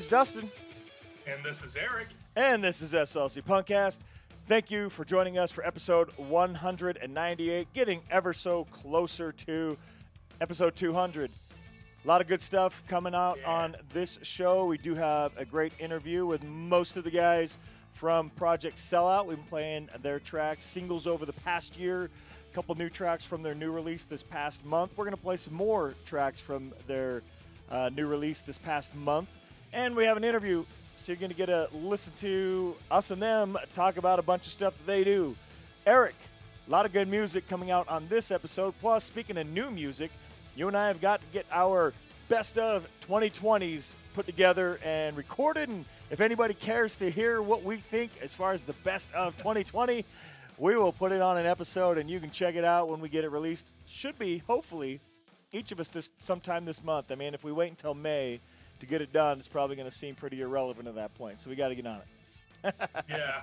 This is Dustin. And this is Eric. And this is SLC Punkcast. Thank you for joining us for episode 198, getting ever so closer to episode 200. A lot of good stuff coming out Yeah. on this show. We do have a great interview with most of the guys from Project Sellout. We've been playing their tracks, singles over the past year. A couple new tracks from their new release this past month. We're going to play some more tracks from their uh, new release this past month. And we have an interview, so you're going to get to listen to us and them talk about a bunch of stuff that they do. Eric, a lot of good music coming out on this episode. Plus, speaking of new music, you and I have got to get our best of 2020s put together and recorded. And if anybody cares to hear what we think as far as the best of 2020, we will put it on an episode and you can check it out when we get it released. Should be, hopefully, each of us this sometime this month. I mean, if we wait until May to get it done, it's probably going to seem pretty irrelevant at that point. So we got to get on it. yeah.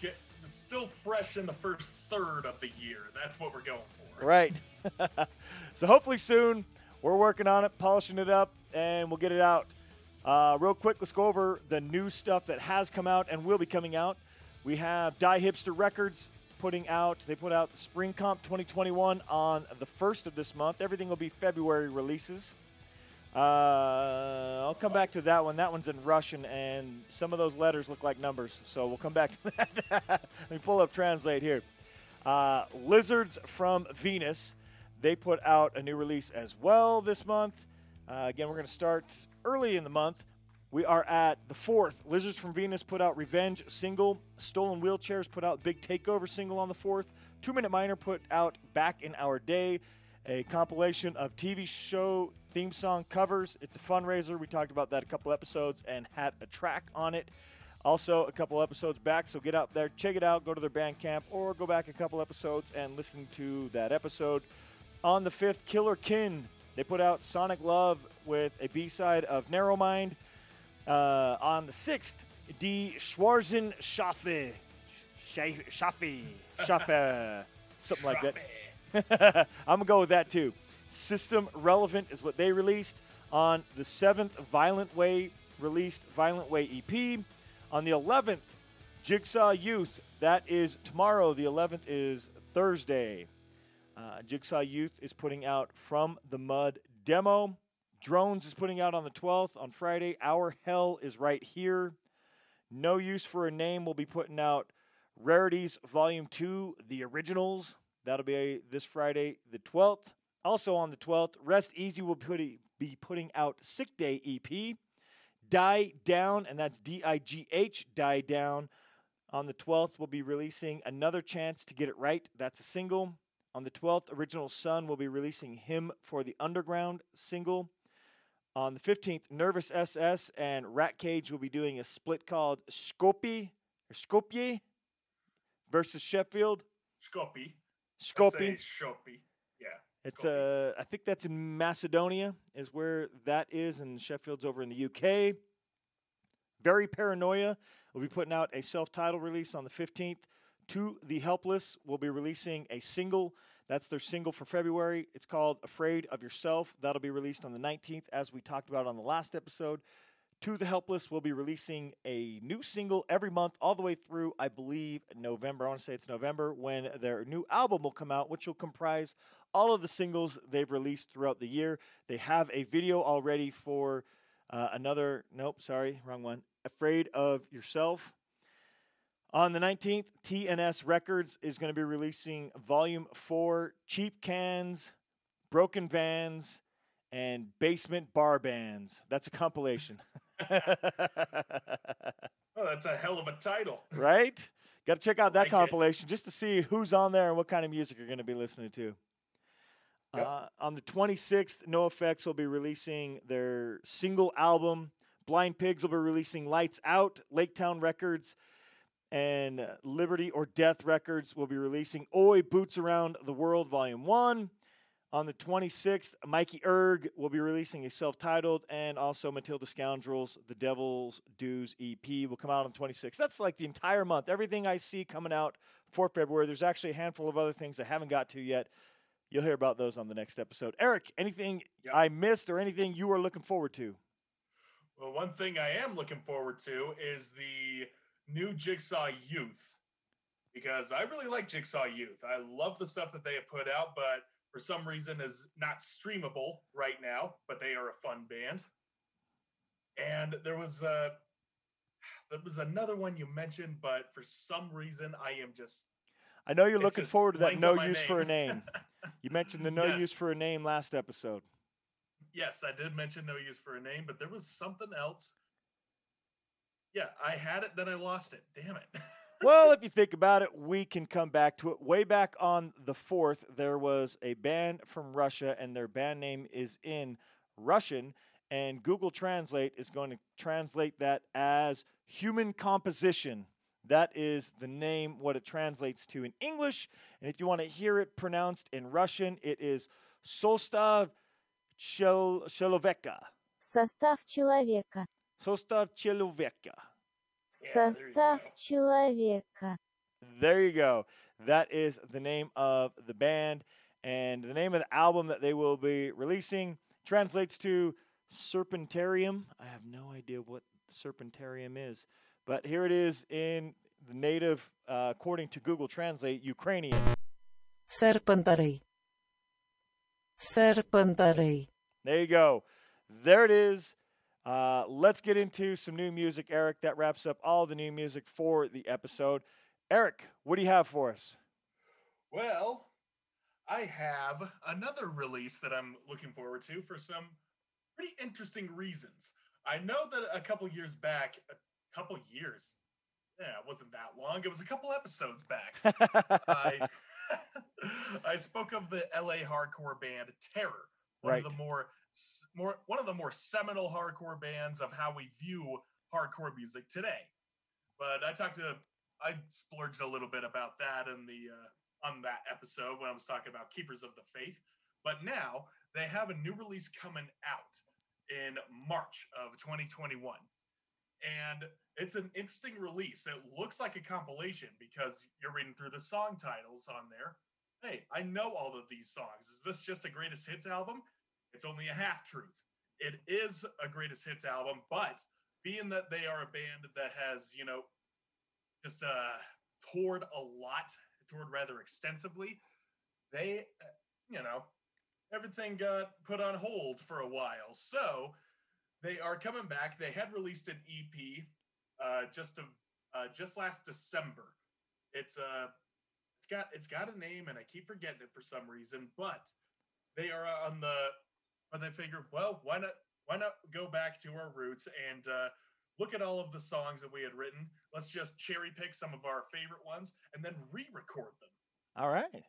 Get, it's still fresh in the first third of the year. That's what we're going for. Right. so hopefully soon we're working on it, polishing it up, and we'll get it out. Uh, real quick, let's go over the new stuff that has come out and will be coming out. We have Die Hipster Records putting out, they put out Spring Comp 2021 on the first of this month. Everything will be February releases. Uh, I'll come back to that one. That one's in Russian, and some of those letters look like numbers. So we'll come back to that. Let me pull up Translate here. Uh, Lizards from Venus. They put out a new release as well this month. Uh, again, we're going to start early in the month. We are at the fourth. Lizards from Venus put out Revenge single. Stolen Wheelchairs put out Big Takeover single on the fourth. Two Minute Minor put out Back in Our Day, a compilation of TV show theme song covers. It's a fundraiser. We talked about that a couple episodes and had a track on it. Also, a couple episodes back, so get out there, check it out, go to their Bandcamp, or go back a couple episodes and listen to that episode. On the 5th, Killer Kin. They put out Sonic Love with a B side of Narrow Mind. Uh, on the 6th, D. Schwarzen Schaffe. Schaffe. Schaffe. Something like that. I'm going to go with that too. System Relevant is what they released. On the 7th, Violent Way released Violent Way EP. On the 11th, Jigsaw Youth. That is tomorrow. The 11th is Thursday. Uh, Jigsaw Youth is putting out From the Mud demo. Drones is putting out on the 12th. On Friday, Our Hell is right here. No Use for a Name will be putting out Rarities Volume 2, The Originals. That'll be this Friday, the 12th. Also on the 12th, Rest Easy will be putting out Sick Day EP. Die Down, and that's D I G H, Die Down. On the 12th, we'll be releasing Another Chance to Get It Right. That's a single. On the 12th, Original Sun will be releasing Him for the Underground single. On the 15th, Nervous SS and Rat Cage will be doing a split called Skopje or Skopje versus Sheffield. Scopy. Skopje. Shopy. It's uh, I think that's in Macedonia, is where that is, and Sheffield's over in the UK. Very Paranoia We'll be putting out a self-titled release on the 15th. To the Helpless we'll be releasing a single. That's their single for February. It's called Afraid of Yourself. That'll be released on the 19th, as we talked about on the last episode. To the Helpless will be releasing a new single every month, all the way through, I believe, November. I want to say it's November when their new album will come out, which will comprise all of the singles they've released throughout the year. They have a video already for uh, another, nope, sorry, wrong one. Afraid of Yourself. On the 19th, TNS Records is going to be releasing Volume 4 Cheap Cans, Broken Vans, and Basement Bar Bands. That's a compilation. Oh, that's a hell of a title. right? Got to check out that Like it. compilation just to see who's on there and what kind of music you're going to be listening to. Yep. Uh, on the 26th, No Effects will be releasing their single album. Blind Pigs will be releasing Lights Out. Lake Town Records and Liberty or Death Records will be releasing Oi Boots Around the World Volume 1. On the 26th, Mikey Erg will be releasing a self titled, and also Matilda Scoundrels, The Devil's Dues EP will come out on the 26th. That's like the entire month. Everything I see coming out for February. There's actually a handful of other things I haven't got to yet. You'll hear about those on the next episode. Eric, anything Yep. I missed or anything you are looking forward to? Well, one thing I am looking forward to is the new Jigsaw Youth because I really like Jigsaw Youth. I love the stuff that they have put out, but for some reason is not streamable right now, but they are a fun band. And there was a there was another one you mentioned, but for some reason I am just I know you're looking forward to that no use for a name. name. You mentioned the no Yes. use for a name last episode. yes, I did mention no use for a name, but there was something else. Yeah, I had it, then I lost it. Damn it. Well, if you think about it, we can come back to it. Way back on the 4th, there was a band from Russia, and their band name is in Russian. And Google Translate is going to translate that as human composition. That is the name, what it translates to in English. And if you want to hear it pronounced in Russian, it is Solstav Chel- Cheloveka. Состав человека. Solstav Cheloveka. Yeah, there you Состав go. человека. There you go. That is the name of the band. And the name of the album that they will be releasing translates to Serpentarium. I have no idea what Serpentarium is, but here it is in the native, uh, according to Google Translate, Ukrainian. Serpentary. Serpentary. There you go. There it is. Uh, let's get into some new music, Eric. That wraps up all the new music for the episode. Eric, what do you have for us? Well, I have another release that I'm looking forward to for some pretty interesting reasons. I know that a couple years back, a couple years, yeah, it wasn't that long. It was a couple episodes back. I I spoke of the LA hardcore band Terror, one of the more more one of the more seminal hardcore bands of how we view hardcore music today. But I talked to I splurged a little bit about that in the uh, on that episode when I was talking about Keepers of the Faith. But now they have a new release coming out in March of 2021. And it's an interesting release. It looks like a compilation because you're reading through the song titles on there. Hey, I know all of these songs. Is this just a greatest hits album? It's only a half truth. It is a greatest hits album, but being that they are a band that has, you know, just uh toured a lot, toured rather extensively, they, uh, you know, everything got put on hold for a while. So they are coming back. They had released an EP uh, just a, uh, just last December. It's uh, it's got it's got a name, and I keep forgetting it for some reason. But they are on the. But they figured, well, why not why not go back to our roots and uh, look at all of the songs that we had written. Let's just cherry pick some of our favorite ones and then re-record them. All right.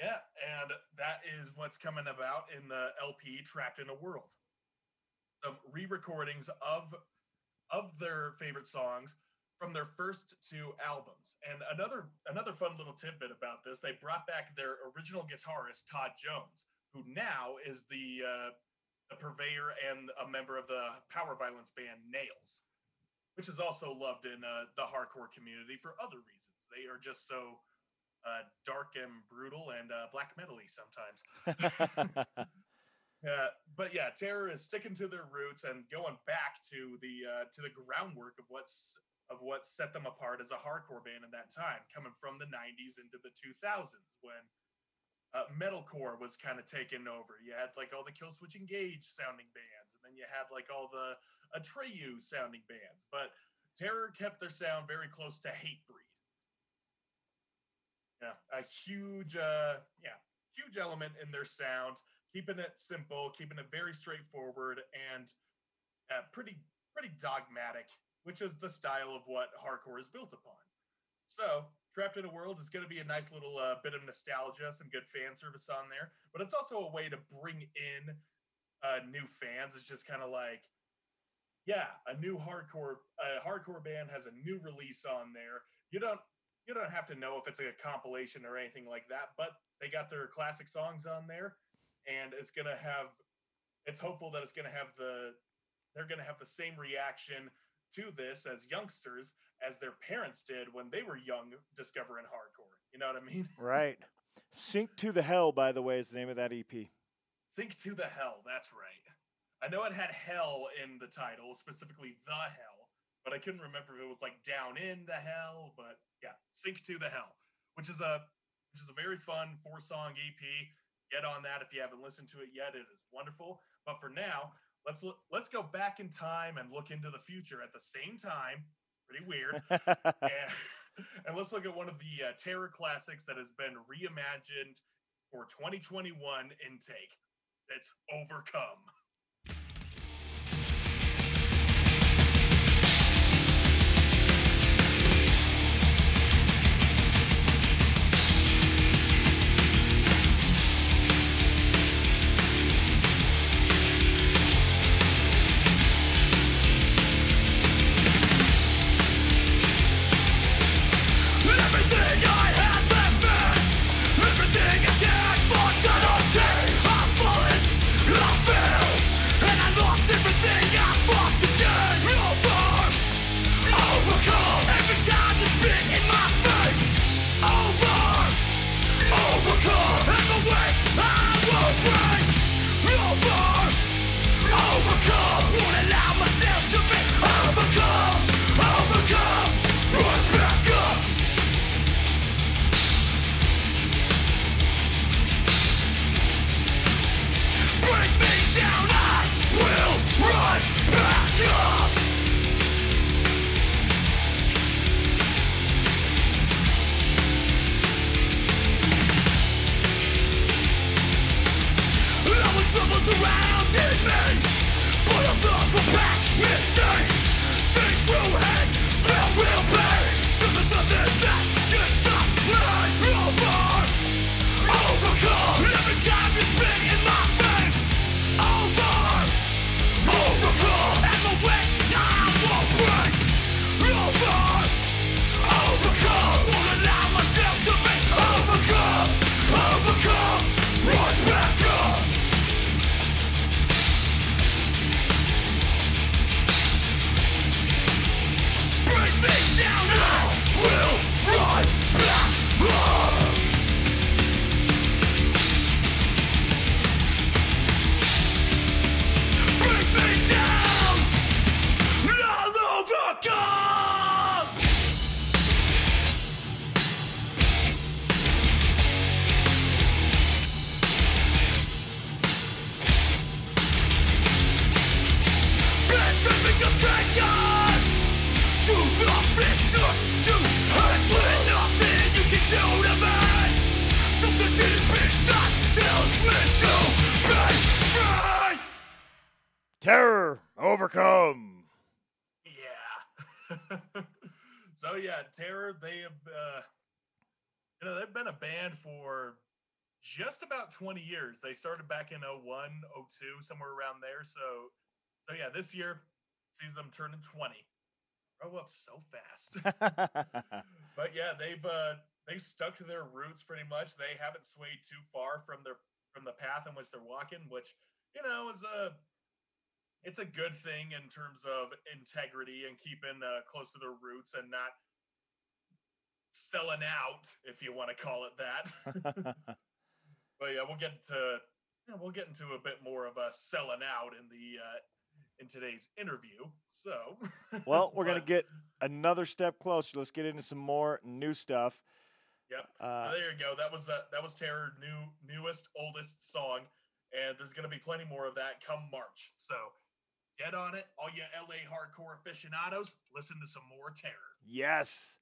Yeah, and that is what's coming about in the LP Trapped in a World. Some re-recordings of of their favorite songs from their first two albums. And another another fun little tidbit about this, they brought back their original guitarist Todd Jones, who now is the uh, the purveyor and a member of the power violence band Nails, which is also loved in uh, the hardcore community for other reasons. They are just so uh, dark and brutal and uh, black metally sometimes. Uh, but yeah, Terror is sticking to their roots and going back to the uh, to the groundwork of what's of what set them apart as a hardcore band in that time, coming from the '90s into the 2000s when uh, metalcore was kind of taken over. You had like all the Killswitch Engage sounding bands, and then you had like all the Atreyu sounding bands. But Terror kept their sound very close to Hatebreed. Yeah, a huge, uh, yeah, huge element in their sound keeping it simple, keeping it very straightforward, and uh, pretty pretty dogmatic, which is the style of what hardcore is built upon. So, Trapped in a World is going to be a nice little uh, bit of nostalgia, some good fan service on there, but it's also a way to bring in uh, new fans. It's just kind of like, yeah, a new hardcore a hardcore band has a new release on there. You don't you don't have to know if it's a compilation or anything like that, but they got their classic songs on there and it's going to have it's hopeful that it's going to have the they're going to have the same reaction to this as youngsters as their parents did when they were young discovering hardcore you know what i mean right. Sink to the Hell, by the way, is the name of that EP. sink to the hell that's right I know it had hell in the title, specifically the hell, but I couldn't remember if it was like down in the hell. But yeah, sink to the hell, which is a which is a very fun four song EP. Get on that if you haven't listened to it yet. It is wonderful. But for now, let's look, let's go back in time and look into the future at the same time. Pretty weird. and, and let's look at one of the uh, terror classics that has been reimagined for 2021 intake. It's Overcome. Just about 20 years. They started back in 01, 02, somewhere around there. So so yeah, this year sees them turning 20. Grow up so fast. but yeah, they've uh they've stuck to their roots pretty much. They haven't swayed too far from their from the path in which they're walking, which you know is a it's a good thing in terms of integrity and keeping uh, close to their roots and not selling out, if you want to call it that. but yeah, we'll get to yeah, we'll get into a bit more of us selling out in the uh, in today's interview. So, well, we're gonna get another step closer. Let's get into some more new stuff. Yep. Uh, there you go. That was uh, that was Terror new newest oldest song, and there's gonna be plenty more of that come March. So get on it, all you LA hardcore aficionados. Listen to some more Terror. Yes,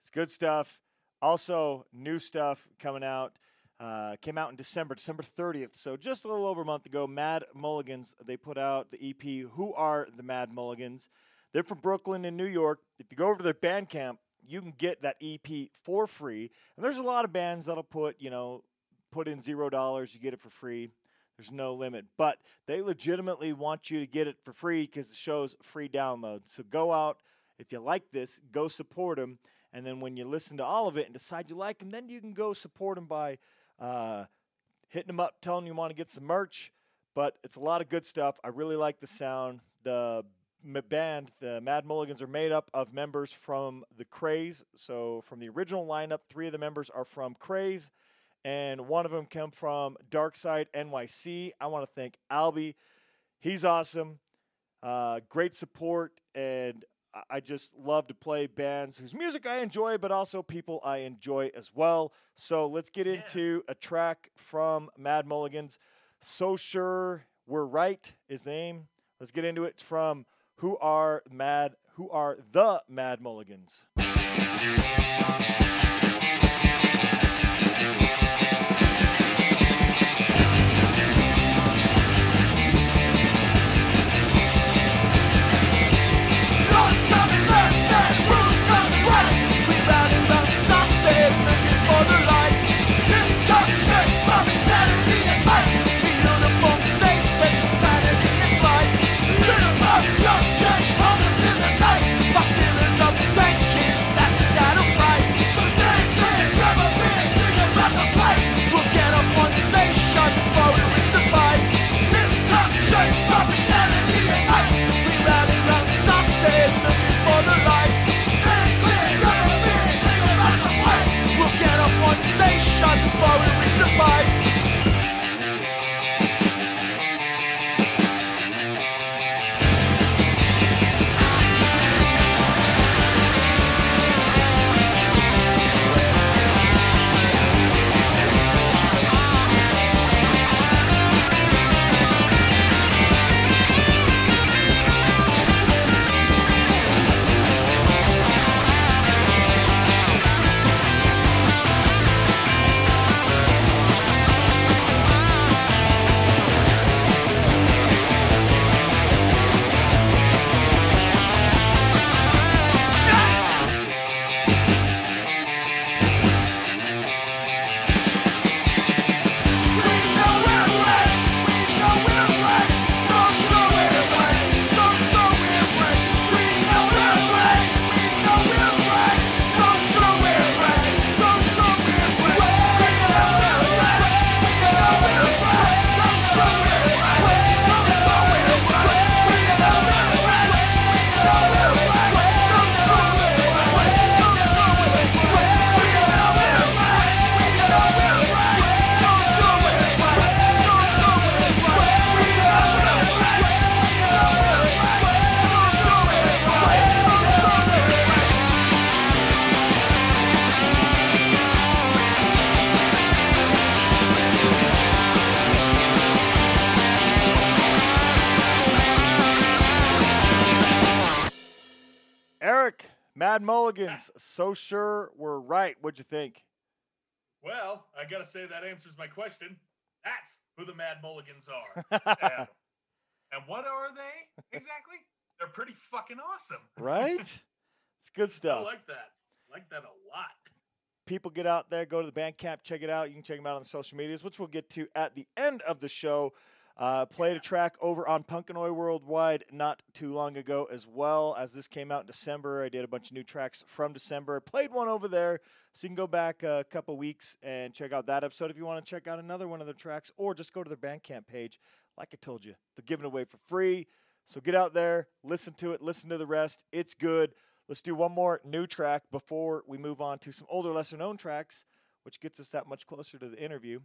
it's good stuff. Also, new stuff coming out. Uh, came out in December, December 30th. So just a little over a month ago, Mad Mulligans, they put out the EP, Who Are the Mad Mulligans? They're from Brooklyn and New York. If you go over to their Bandcamp, you can get that EP for free. And there's a lot of bands that'll put, you know, put in zero dollars, you get it for free. There's no limit. But they legitimately want you to get it for free because the show's free download. So go out. If you like this, go support them. And then when you listen to all of it and decide you like them, then you can go support them by uh, hitting them up, telling you want to get some merch. But it's a lot of good stuff. I really like the sound. The band, the Mad Mulligans, are made up of members from the Krays. So from the original lineup, three of the members are from Krays, and one of them come from Darkside NYC. I want to thank Albie. He's awesome. Uh, great support, and I- just love to play bands whose music I enjoy, but also people I enjoy as well. So let's get Yeah. into a track from Mad Mulligans. So sure we're right is the name. Let's get into it. It's from Who Are Mad? Who are the Mad Mulligans? Mad Mulligans. So sure we're right. What'd you think? Well, I gotta say that answers my question. That's who the Mad Mulligans are. and, and what are they exactly? They're pretty fucking awesome. Right? it's good stuff. I like that. I like that a lot. people get out there, go to the Bandcamp, check it out. You can check them out on the social medias, which we'll get to at the end of the show. Uh, played a track over on Punkanoy Worldwide not too long ago as well. As this came out in December, I did a bunch of new tracks from December. Played one over there, so you can go back a couple weeks and check out that episode if you want to check out another one of their tracks, or just go to their Bandcamp page. Like I told you, they're giving away for free. So get out there, listen to it, listen to the rest. It's good. Let's do one more new track before we move on to some older, lesser known tracks, which gets us that much closer to the interview.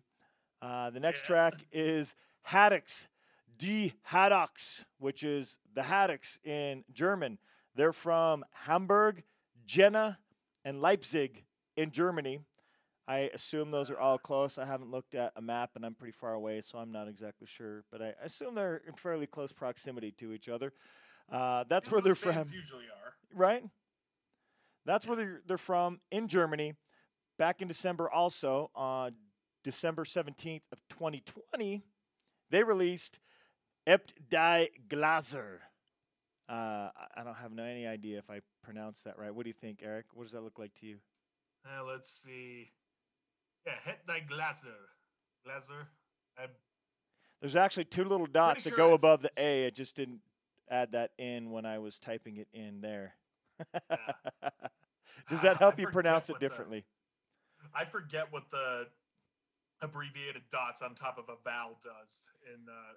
Uh, the next Yeah. track is Haddocks, Die Haddocks, which is the Haddocks in German. They're from Hamburg, Jena, and Leipzig in Germany. I assume those are all close. I haven't looked at a map and I'm pretty far away, so I'm not exactly sure. But I assume they're in fairly close proximity to each other. Uh, that's Yeah, where they're from Usually are. right? That's where they're, they're from in Germany. Back in December, also on December 17th of 2020, they released Ept die Glaser. Uh, I- don't have any idea if I pronounced that right. What do you think, Eric? What does that look like to you? Uh, let's see. Yeah, hit that glaser. Glaser. I, There's actually two little dots that sure go above the A. I just didn't add that in when I was typing it in there. Does Ah, that help I you pronounce it what the- differently? I forget what the abbreviated dots on top of a vowel does in uh,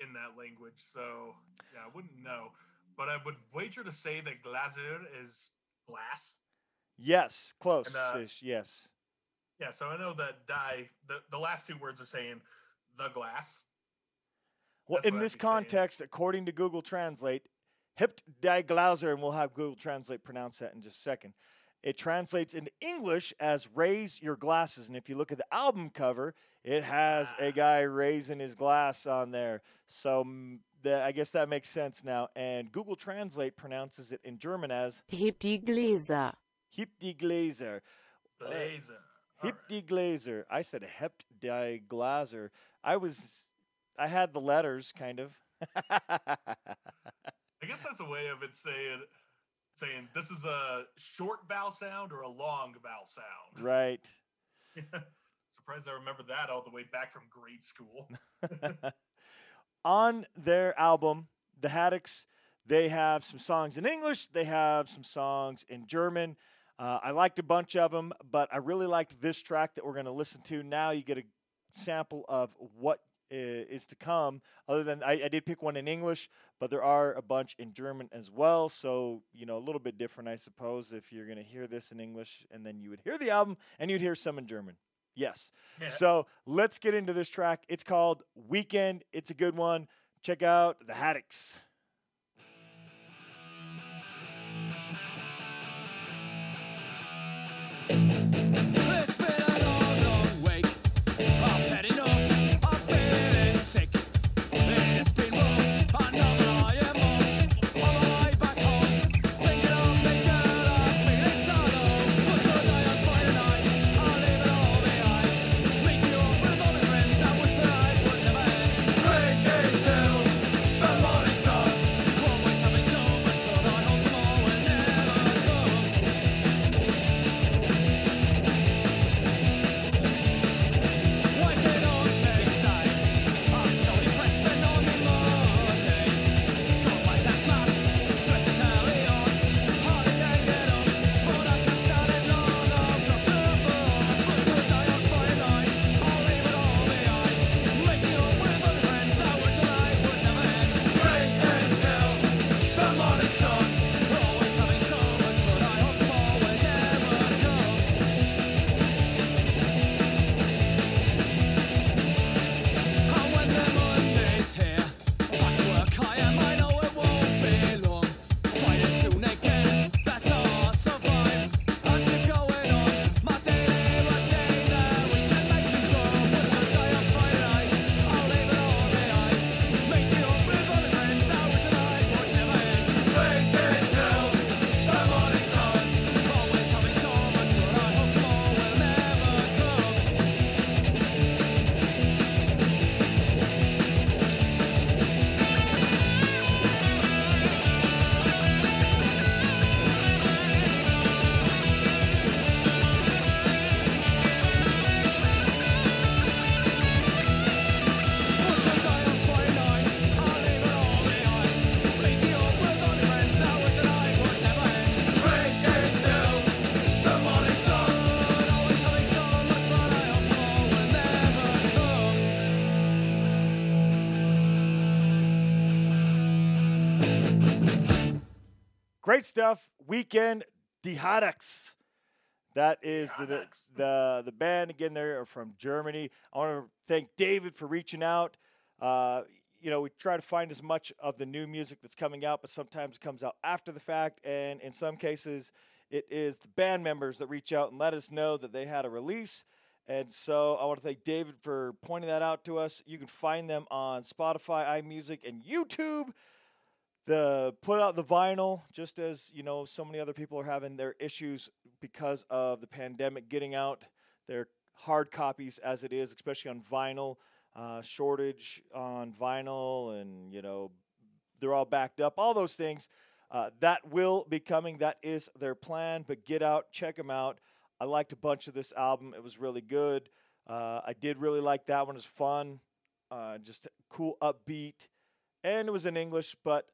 in that language. So yeah, I wouldn't know, but I would wager to say that glaser is glass. Yes, close. uh, yes. Yeah, so I know that die. The, the last two words are saying the glass. Well, That's in this be saying. context, according to Google Translate, Hipt die Glauser, and we'll have Google Translate pronounce that in just a second. It translates into English as raise your glasses. And if you look at the album cover, it has a guy raising his glass on there. So mm, the, I guess that makes sense now. And Google Translate pronounces it in German as Heb die Gläser. Hip die Glaser. Blazer. All Hip right. die Glaser. I said Hept die Glaser. I was, I had the letters kind of. I guess that's a way of it saying saying this is a short vowel sound or a long vowel sound. right. Surprised I remember that all the way back from grade school. on their album, The Haddocks, they have some songs in English, they have some songs in German. Uh, I liked a bunch of them, but I really liked this track that we're going to listen to now. You get a sample of what is to come. Other than I, I did pick one in English, but there are a bunch in German as well. So you know, a little bit different, I suppose. If you're going to hear this in English, and then you would hear the album, and you'd hear some in German. Yes. Yeah. So let's get into this track. It's called Weekend. It's a good one. Check out the Haddocks. Stuff. Weekend, the Haddocks. That is the, the the the band again. They're from Germany. I want to thank David for reaching out. Uh, you know, we try to find as much of the new music that's coming out, but sometimes it comes out after the fact, and in some cases, it is the band members that reach out and let us know that they had a release. And so I want to thank David for pointing that out to us. You can find them on Spotify, iMusic, and YouTube the put out the vinyl just as you know so many other people are having their issues because of the pandemic getting out. Their hard copies as it is especially on vinyl uh, shortage on vinyl and you know they're all backed up all those things. Uh, that will be coming. That is their plan but get out check them out. I liked a bunch of this album. It was really good. Uh, i did really like that one. It was fun uh, just cool upbeat. And it was in english but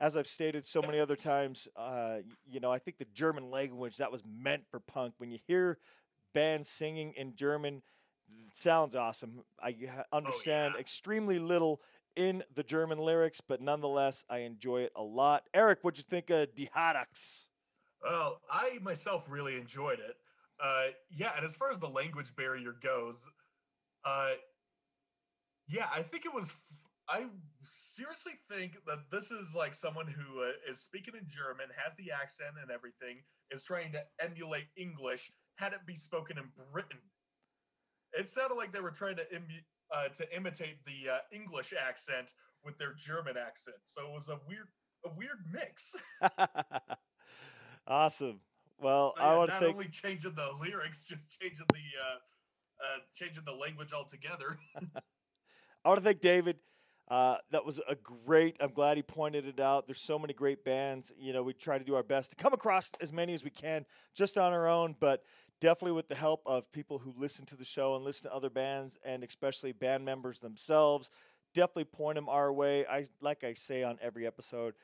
as I've stated so many other times, uh, you know, I think the German language that was meant for punk. When you hear bands singing in German, it sounds awesome. I ha- understand yeah. extremely little in the German lyrics, but nonetheless, I enjoy it a lot. Eric, what'd you think of Die Haddocks? Well, I myself really enjoyed it. Uh, yeah, and as far as the language barrier goes, uh, yeah, I think it was. I seriously think that this is like someone who uh, is speaking in German, has the accent and everything, is trying to emulate English. Had it be spoken in Britain, it sounded like they were trying to Im- uh, to imitate the uh, English accent with their German accent. So it was a weird, a weird mix. awesome. Well, I yeah, want to not thank. only changing the lyrics, just changing the uh, uh, changing the language altogether. I want to thank David. Uh, that was a great. I'm glad he pointed it out. There's so many great bands. You know, we try to do our best to come across as many as we can, just on our own, but definitely with the help of people who listen to the show and listen to other bands, and especially band members themselves. Definitely point them our way. I like I say on every episode.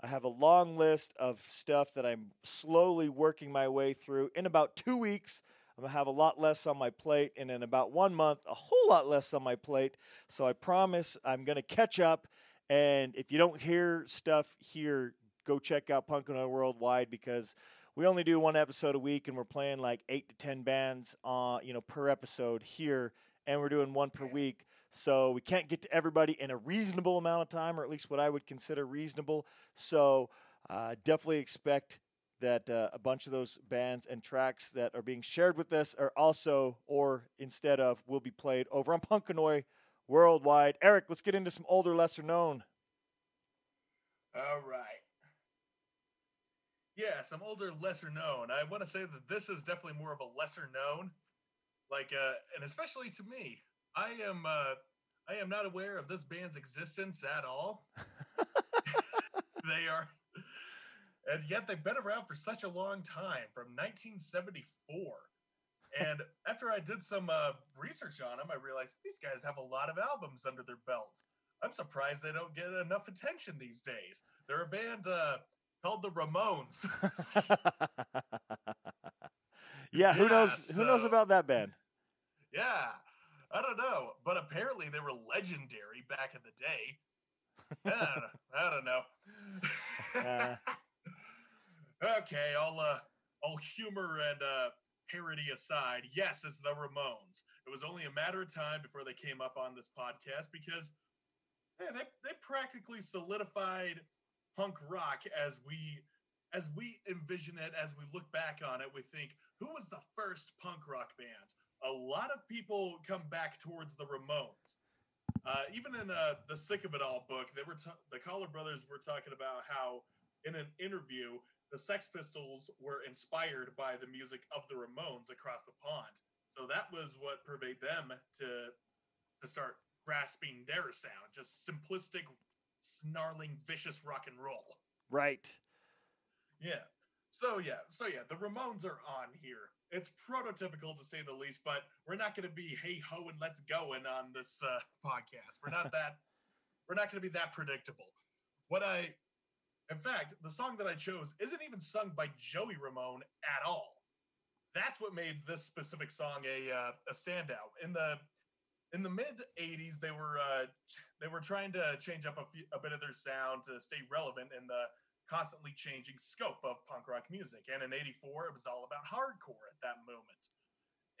I have a long list of stuff that I'm slowly working my way through. In about two weeks, I'm gonna have a lot less on my plate, and in about one month, a whole lot less on my plate. So I promise I'm gonna catch up. And if you don't hear stuff here, go check out Punkanoy Worldwide because we only do one episode a week, and we're playing like eight to ten bands, uh, you know, per episode here, and we're doing one per week. So we can't get to everybody in a reasonable amount of time, or at least what I would consider reasonable. So uh, definitely expect that uh, a bunch of those bands and tracks that are being shared with us are also, or instead of, will be played over on Punkanoy worldwide. Eric, let's get into some older, lesser known. All right. Yeah, some older, lesser known. I want to say that this is definitely more of a lesser known, like, uh, and especially to me. I am, uh, I am not aware of this band's existence at all. they are, and yet they've been around for such a long time, from 1974. And after I did some uh, research on them, I realized these guys have a lot of albums under their belts I'm surprised they don't get enough attention these days. They're a band uh, called the Ramones. yeah, who Yeah, knows? Who knows about that band? yeah, I don't know, but apparently they were legendary back in the day. I don't know. I don't know. Uh. Okay, all uh, all humor and uh, parody aside, yes, it's the Ramones. It was only a matter of time before they came up on this podcast because hey, they they practically solidified punk rock as we as we envision it, as we look back on it, we think, who was the first punk rock band? A lot of people come back towards the Ramones. Uh, even in uh, the Sick of It All book, they were t- the Koller Brothers were talking about how in an interview the Sex Pistols were inspired by the music of the Ramones across the pond. So that was what pervade them to to start grasping their sound, just simplistic, snarling, vicious rock and roll. Right. Yeah. So yeah, so yeah, the Ramones are on here. It's prototypical to say the least, but we're not going to be hey ho and let's go and on this uh, podcast. We're not that. we're not going to be that predictable. What I, in fact, the song that I chose isn't even sung by Joey Ramone at all. That's what made this specific song a uh, a standout. In the in the mid '80s, they were uh, they were trying to change up a, few, a bit of their sound to stay relevant in the constantly changing scope of punk rock music. And in 84, it was all about hardcore at that moment.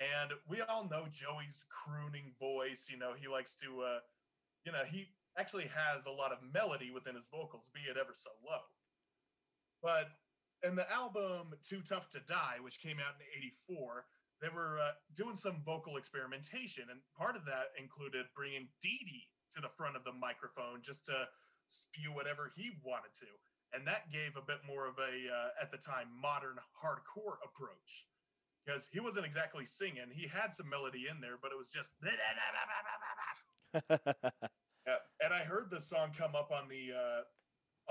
And we all know Joey's crooning voice. You know, he likes to, uh, you know, he actually has a lot of melody within his vocals, be it ever so low. But in the album Too Tough to Die, which came out in 84, they were uh, doing some vocal experimentation. And part of that included bringing Dee Dee to the front of the microphone just to spew whatever he wanted to and that gave a bit more of a uh, at the time modern hardcore approach because he wasn't exactly singing he had some melody in there but it was just yeah. and i heard this song come up on the uh,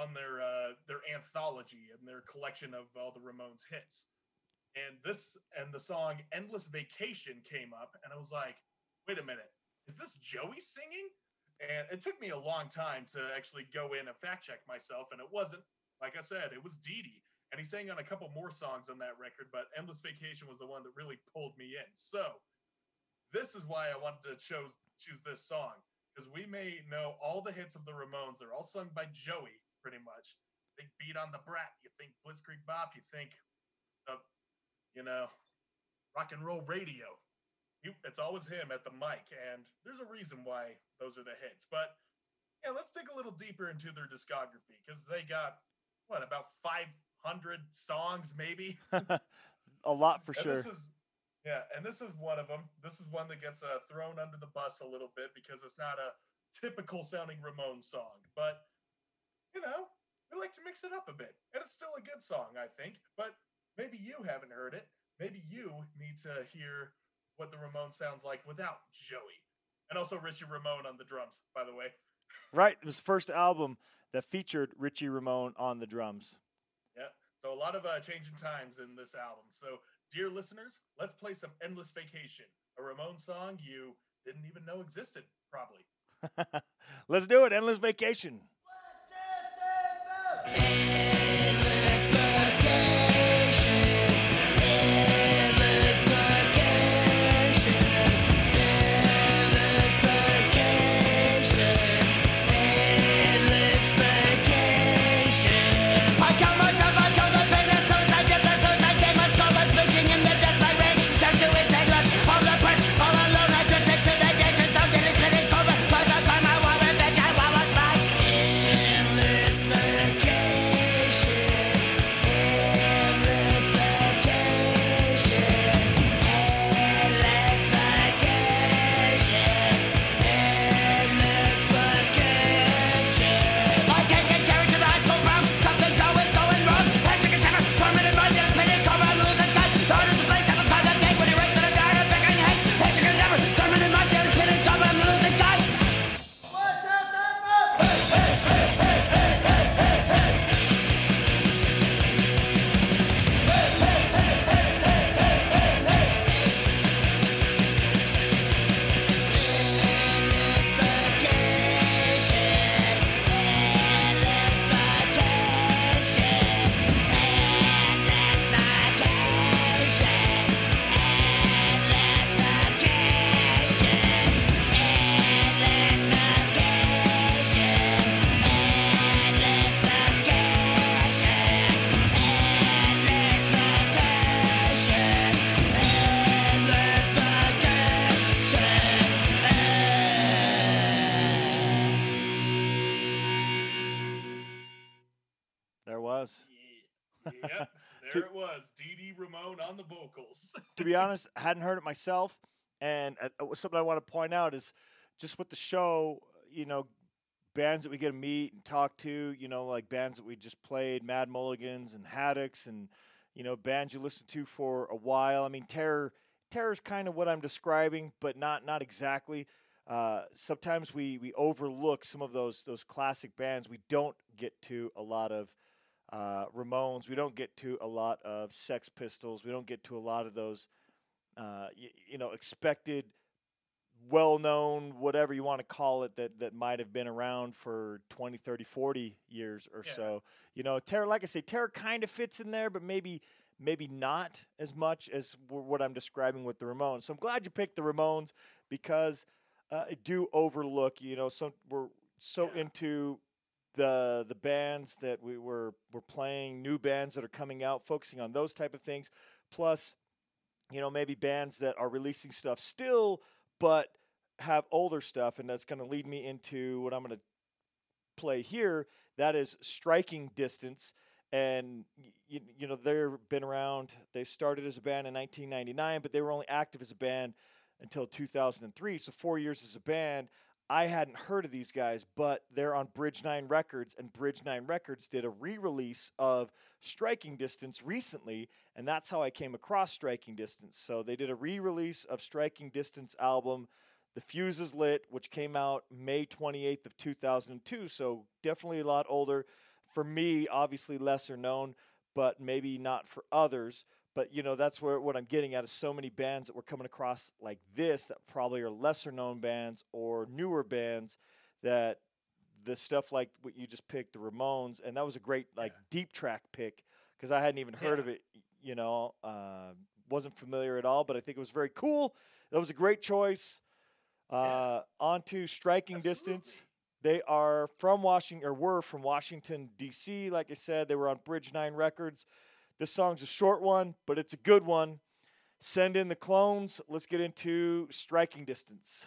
on their uh, their anthology and their collection of all the ramones hits and this and the song endless vacation came up and i was like wait a minute is this joey singing and it took me a long time to actually go in and fact check myself, and it wasn't. Like I said, it was Dee Dee. And he sang on a couple more songs on that record, but Endless Vacation was the one that really pulled me in. So this is why I wanted to choose choose this song. Because we may know all the hits of the Ramones. They're all sung by Joey, pretty much. Think Beat on the Brat, you think Blitzkrieg Bop, you think of, you know, rock and roll radio he, it's always him at the mic, and there's a reason why those are the hits. But yeah, let's dig a little deeper into their discography because they got what about 500 songs, maybe. a lot for And sure. This is, yeah, and this is one of them. This is one that gets uh, thrown under the bus a little bit because it's not a typical sounding Ramones song. But, you know, we like to mix it up a bit. And it's still a good song, I think. But maybe you haven't heard it. Maybe you need to hear what the Ramones sounds like without Joey. And also Richie Ramone on the drums, by the way. Right, it was the first album that featured Richie Ramone on the drums. Yeah. So a lot of uh, changing times in this album. So, dear listeners, let's play some Endless Vacation, a Ramon song you didn't even know existed, probably. Let's do it. Endless vacation. I There it was. Dee Ramone on the vocals. to be honest, I hadn't heard it myself. And uh, uh, something I want to point out is just with the show, you know, bands that we get to meet and talk to, you know, like bands that we just played, Mad Mulligans and Haddocks, and you know, bands you listen to for a while. I mean, Terror, Terror is kind of what I'm describing, but not not exactly. Uh, sometimes we we overlook some of those those classic bands. We don't get to a lot of uh, Ramones. We don't get to a lot of Sex Pistols. We don't get to a lot of those, uh, y- you know, expected, well-known, whatever you want to call it, that that might have been around for 20, 30, 40 years or Yeah. so. You know, Terror, like I say, Terror kind of fits in there, but maybe maybe not as much as w- what I'm describing with the Ramones. So I'm glad you picked the Ramones because uh, I do overlook. You know, some we're so Yeah. into the the bands that we were were playing, new bands that are coming out, focusing on those type of things. Plus, you know, maybe bands that are releasing stuff still, but have older stuff, and that's going to lead me into what I'm going to play here. That is striking distance. And you, you know they've been around. They started as a band in 1999, but they were only active as a band until 2003. So four years as a band. I hadn't heard of these guys, but they're on Bridge Nine Records, and Bridge Nine Records did a re-release of Striking Distance recently, and that's how I came across Striking Distance. So they did a re-release of Striking Distance album, The Fuse is Lit, which came out May 28th of 2002. So definitely a lot older. For me, obviously lesser known, but maybe not for others. But you know, that's where what I'm getting at is so many bands that we're coming across like this that probably are lesser known bands or newer bands that the stuff like what you just picked, the Ramones, and that was a great like deep track pick because I hadn't even heard Yeah. of it. You know, uh, wasn't familiar at all, but I think it was very cool. That was a great choice. Uh, On to striking distance. They are from Washington, or were from Washington D.C. Like I said, they were on Bridge Nine Records. This song's a short one, but it's a good one. Send in the clones. Let's get into striking distance.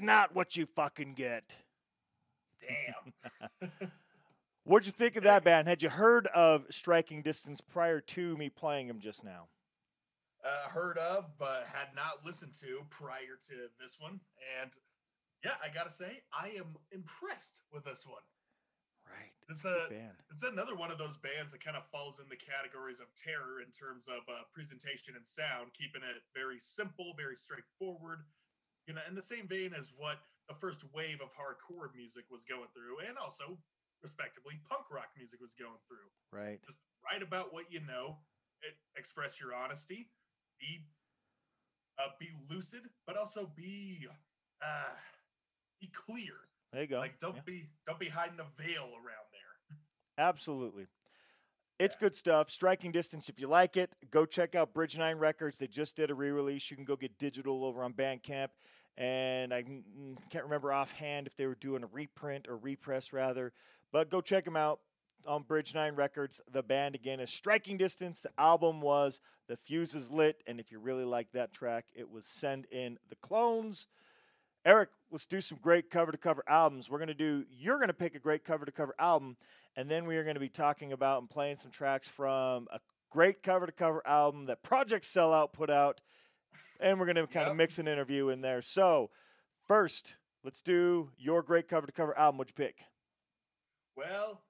Is not what you fucking get. Damn. What'd you think of that band? Had you heard of Striking Distance prior to me playing them just now? uh, heard of, but had not listened to prior to this one. And yeah, I gotta say, I am impressed with this one. Right. It's It's a a- band. It's another one of those bands that kind of falls in the categories of terror in terms of uh, presentation and sound, keeping it very simple, very straightforward. You know, in the same vein as what the first wave of hardcore music was going through, and also, respectively, punk rock music was going through. Right. Just write about what you know, express your honesty, be uh, be lucid, but also be uh, be clear. There you go. Like don't Yeah. be don't be hiding a veil around there. Absolutely. It's good stuff. Striking Distance, if you like it, go check out Bridge Nine Records. They just did a re release. You can go get digital over on Bandcamp. And I can't remember offhand if they were doing a reprint or repress, rather. But go check them out on Bridge Nine Records. The band, again, is Striking Distance. The album was The Fuse is Lit. And if you really like that track, it was Send in the Clones. Eric, let's do some great cover to cover albums. We're going to do, you're going to pick a great cover to cover album, and then we are going to be talking about and playing some tracks from a great cover to cover album that Project Sellout put out, and we're going to kind of Yep. mix an interview in there. So, first, let's do your great cover to cover album. What'd you pick? Well,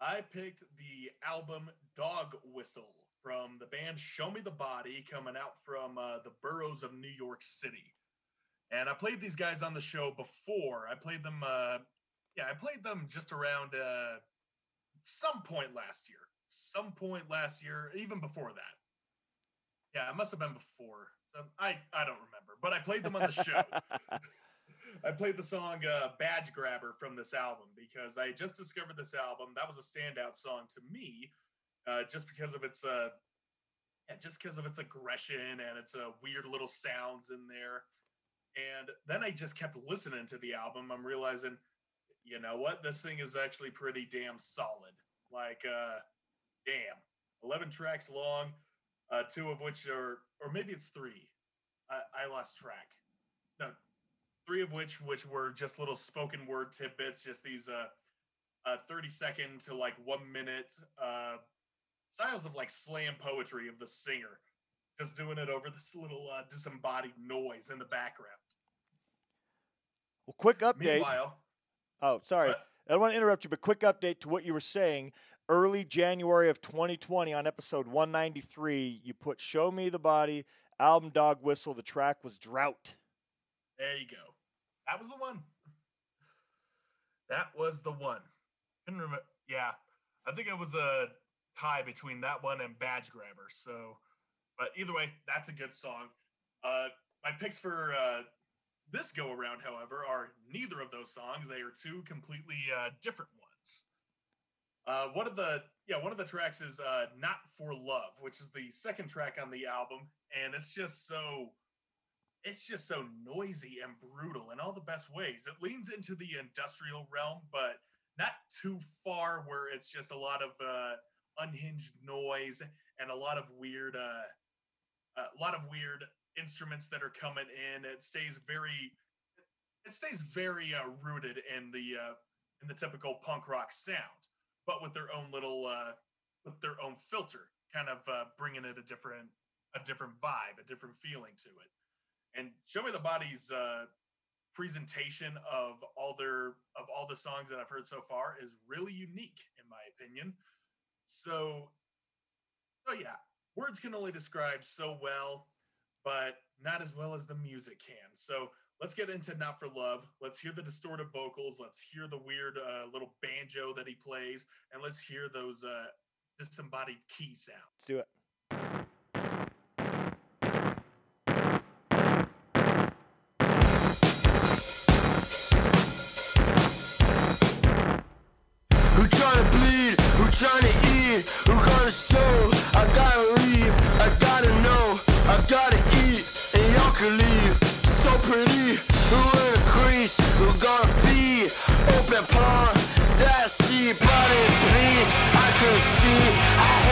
I picked the album Dog Whistle from the band Show Me the Body, coming out from uh, the boroughs of New York City. And I played these guys on the show before. I played them, uh, yeah, I played them just around uh, some point last year. Some point last year, even before that. Yeah, it must have been before. So I, I don't remember, but I played them on the show. I played the song uh, Badge Grabber from this album because I just discovered this album. That was a standout song to me, uh, just because of its uh, yeah, just because of its aggression and its uh, weird little sounds in there. And then I just kept listening to the album. I'm realizing, you know what, this thing is actually pretty damn solid. Like, uh, damn, 11 tracks long, uh, two of which are, or maybe it's three. I, I lost track. No, three of which which were just little spoken word tidbits, just these uh, uh 30 second to like one minute uh styles of like slam poetry of the singer, just doing it over this little uh, disembodied noise in the background. well, quick update. Meanwhile, Oh, sorry. What? I don't want to interrupt you, but quick update to what you were saying. Early January of 2020, on episode 193, you put Show Me the Body, album Dog Whistle. The track was Drought. there you go. That was the one. That was the one. Couldn't remember. Yeah, I think it was a tie between that one and Badge Grabber. So, but either way, that's a good song. Uh, my picks for uh, this go around, however, are neither of those songs. They are two completely uh, different. Uh, one of the yeah, one of the tracks is uh, "Not for Love," which is the second track on the album, and it's just so it's just so noisy and brutal in all the best ways. It leans into the industrial realm, but not too far where it's just a lot of uh, unhinged noise and a lot of weird, uh, a lot of weird instruments that are coming in. It stays very, it stays very uh, rooted in the uh, in the typical punk rock sound, but with their own little, uh, with their own filter, kind of uh, bringing it a different, a different vibe, a different feeling to it and show me the body's uh, presentation of all their of all the songs that I've heard so far is really unique in my opinion. So, so yeah, words can only describe so well, but not as well as the music can. So let's get into "Not for Love." Let's hear the distorted vocals. Let's hear the weird uh, little banjo that he plays, and let's hear those uh, disembodied key sounds. Let's do it. Who tryna bleed? Who tryna eat? Pretty, who in a crease? Who gonna feed? Open palm, that sea body, please. I can see, I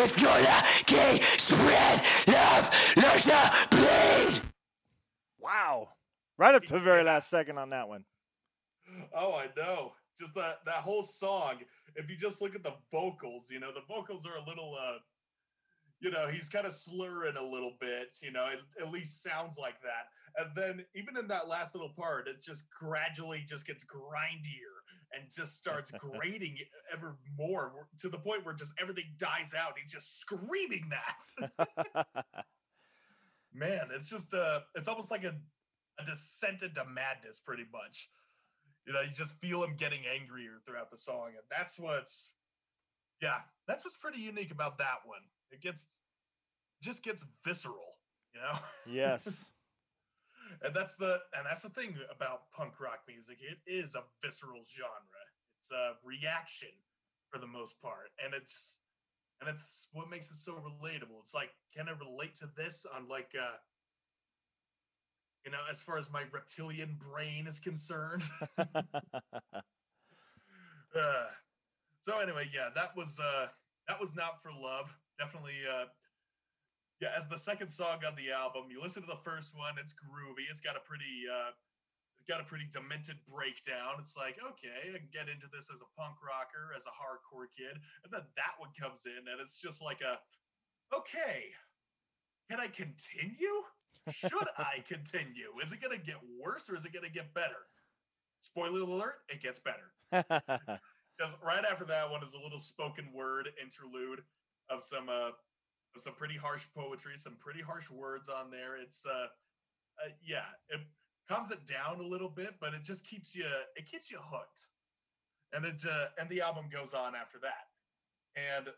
It's gonna keep spread love, learn to bleed. Wow. Right up to the very last second on that one. Oh, I know. Just that that whole song. If you just look at the vocals, you know, the vocals are a little uh you know, he's kind of slurring a little bit, you know, it at least sounds like that. And then even in that last little part, it just gradually just gets grindier and just starts grating ever more to the point where just everything dies out. He's just screaming that. Man, it's just uh it's almost like a, a descent into madness pretty much. You know, you just feel him getting angrier throughout the song, and that's what's yeah, that's what's pretty unique about that one. It gets just gets visceral, you know? yes. and that's the and that's the thing about punk rock music. It is a visceral genre. It's a reaction for the most part, and it's and it's what makes it so relatable. It's like, can I relate to this on like uh you know, as far as my reptilian brain is concerned. Uh, so anyway, yeah, that was uh that was not for love. Definitely uh yeah, as the second song on the album, you listen to the first one, it's groovy. It's got a pretty uh it's got a pretty demented breakdown. It's like, okay, I can get into this as a punk rocker, as a hardcore kid. And then that one comes in and it's just like a okay, can I continue? Should I continue? Is it gonna get worse or is it gonna get better? Spoiler alert, it gets better. Because right after that one is a little spoken word interlude of some uh of some pretty harsh poetry, some pretty harsh words on there. It's uh, uh yeah, it calms it down a little bit, but it just keeps you it keeps you hooked. And it uh, and the album goes on after that. And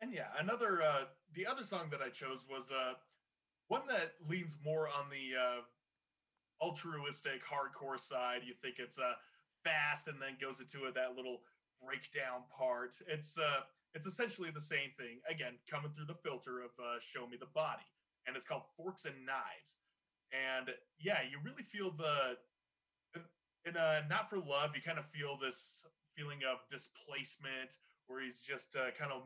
and yeah, another uh the other song that I chose was uh one that leans more on the uh altruistic hardcore side. You think it's uh fast and then goes into that little breakdown part. It's uh it's essentially the same thing again coming through the filter of uh, show me the body and it's called forks and knives. And yeah you really feel the in uh not for love you kind of feel this feeling of displacement where he's just uh, kind of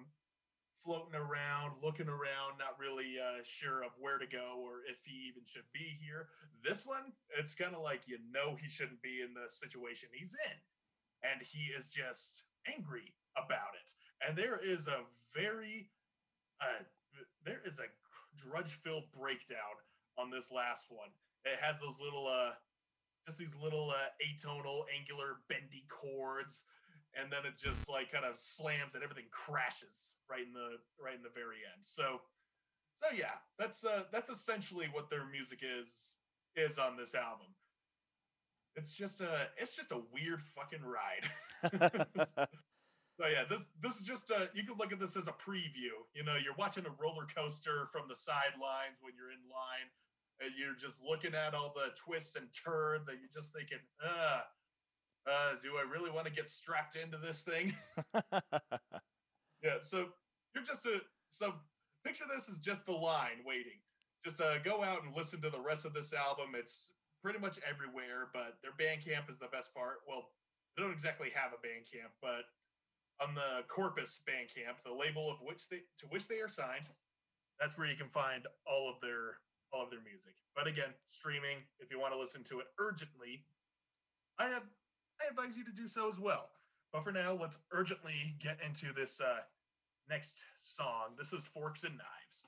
floating around looking around not really uh, sure of where to go or if he even should be here. This one it's kind of like you know he shouldn't be in the situation he's in and he is just angry about it and there is a very uh there is a drudge filled breakdown on this last one. It has those little uh just these little uh atonal angular bendy chords and then it just like kind of slams and everything crashes right in the right in the very end. So so yeah that's uh that's essentially what their music is is on this album. It's just a it's just a weird fucking ride So yeah, this this is just a you can look at this as a preview. You know, you're watching a roller coaster from the sidelines when you're in line, and you're just looking at all the twists and turns, and you're just thinking, uh, uh, do I really want to get strapped into this thing? yeah, so you're just a so picture this as just the line waiting. Just uh, go out and listen to the rest of this album. It's pretty much everywhere, but their Bandcamp is the best part. Well, they don't exactly have a Bandcamp, but on the Corpus Bandcamp, the label of which they to which they are signed, that's where you can find all of their all of their music. But again, streaming if you want to listen to it urgently, I have I advise you to do so as well. But for now, let's urgently get into this uh, next song. This is Forks and Knives.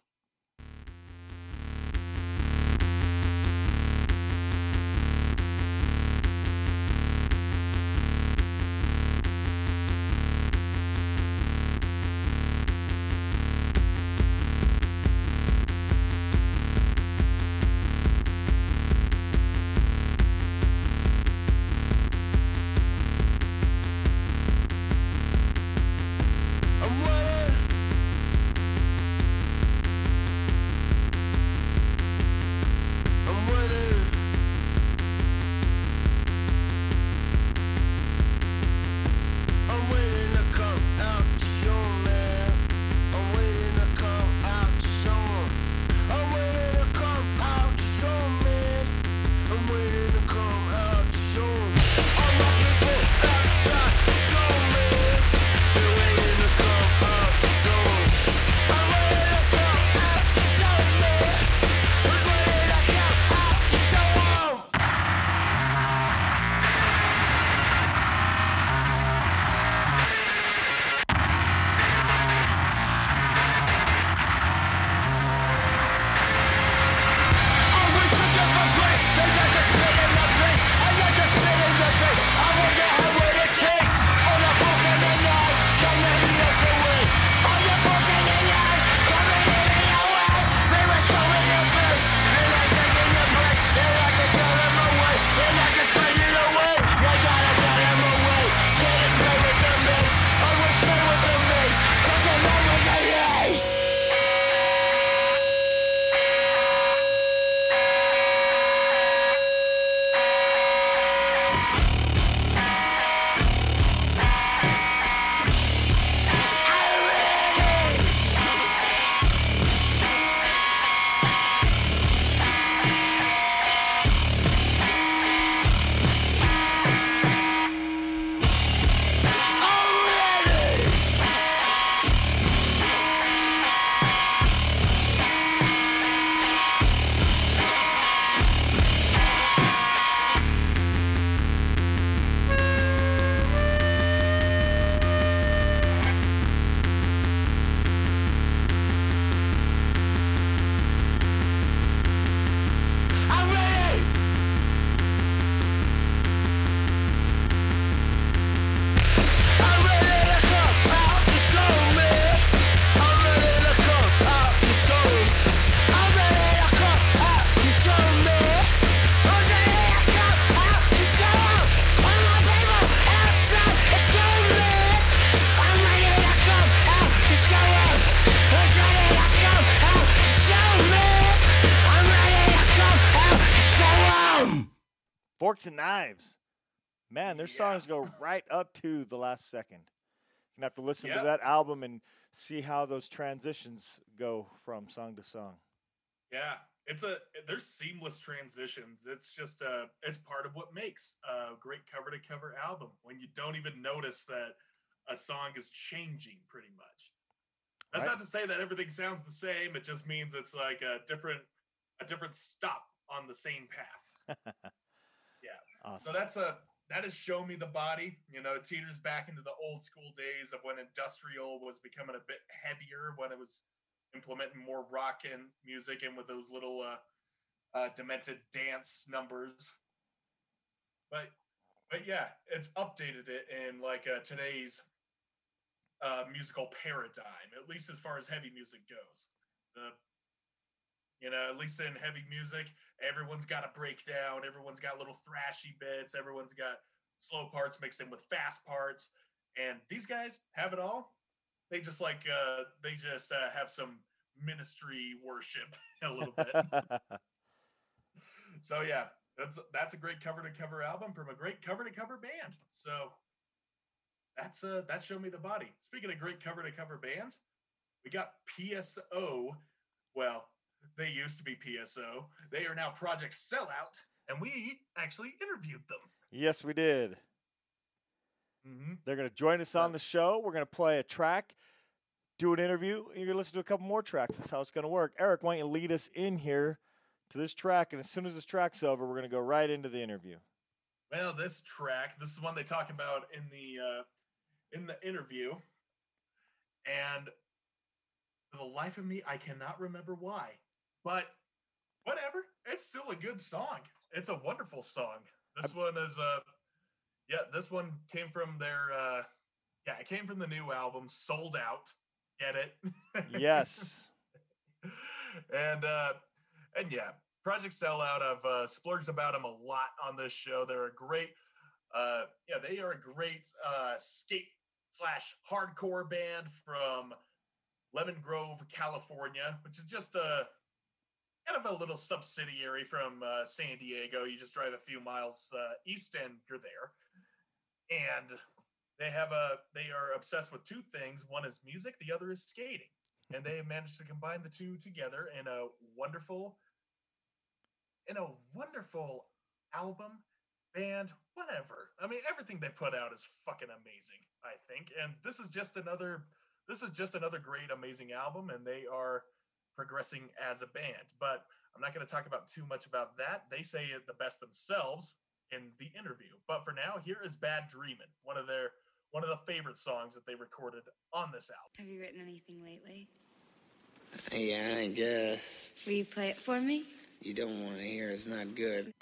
And Knives. Man, their Yeah. songs go right up to the last second. You're gonna have to listen Yep. to that album and see how those transitions go from song to song. Yeah, it's a there's seamless transitions. It's just uh it's part of what makes a great cover to cover album when you don't even notice that a song is changing pretty much. That's Right. not to say that everything sounds the same. It just means it's like a different a different stop on the same path. So Awesome. that's a that is show me the body. You know, teeters back into the old school days of when industrial was becoming a bit heavier, when it was implementing more rock and music and with those little uh, uh, demented dance numbers. But but yeah, it's updated it in like uh, today's uh, musical paradigm, at least as far as heavy music goes. The you know, at least in heavy music, everyone's got a breakdown, everyone's got little thrashy bits, everyone's got slow parts mixed in with fast parts, and these guys have it all. They just like uh they just uh, have some ministry worship a little bit. so yeah, that's that's a great cover to cover album from a great cover to cover band. So that's uh that's show me the body. Speaking of great cover to cover bands, we got PSO. Well, they used to be PSO. They are now Project Sellout, and we actually interviewed them. yes, we did. Mm-hmm. They're gonna join us on the show. We're gonna play a track, do an interview, and you're gonna listen to a couple more tracks. That's how it's gonna work. Eric, why don't you lead us in here to this track? And as soon as this track's over, we're gonna go right into the interview. Well, this track, this is one they talk about in the uh, in the interview, and for the life of me, I cannot remember why. But whatever, it's still a good song. It's a wonderful song. This one is uh yeah, this one came from their uh yeah, it came from the new album, Sold Out. Get it? Yes. and uh and yeah, Project Sellout, I've uh splurged about them a lot on this show. They're a great uh yeah, they are a great uh skate slash hardcore band from Lemon Grove, California, which is just a kind of a little subsidiary from uh, San Diego. You just drive a few miles uh, east and you're there. And they have a they are obsessed with two things. One is music, the other is skating. And they have managed to combine the two together in a wonderful in a wonderful album, band, whatever. I mean, everything they put out is fucking amazing, I think. And this is just another this is just another great amazing album and they are progressing as a band. But I'm not going to talk about too much about that. They say it the best themselves in the interview. But for now, here is Bad Dreamin', one of their one of the favorite songs that they recorded on this album. Have you written anything lately? Yeah, I guess. Will you play it for me? You don't want to hear it's not good.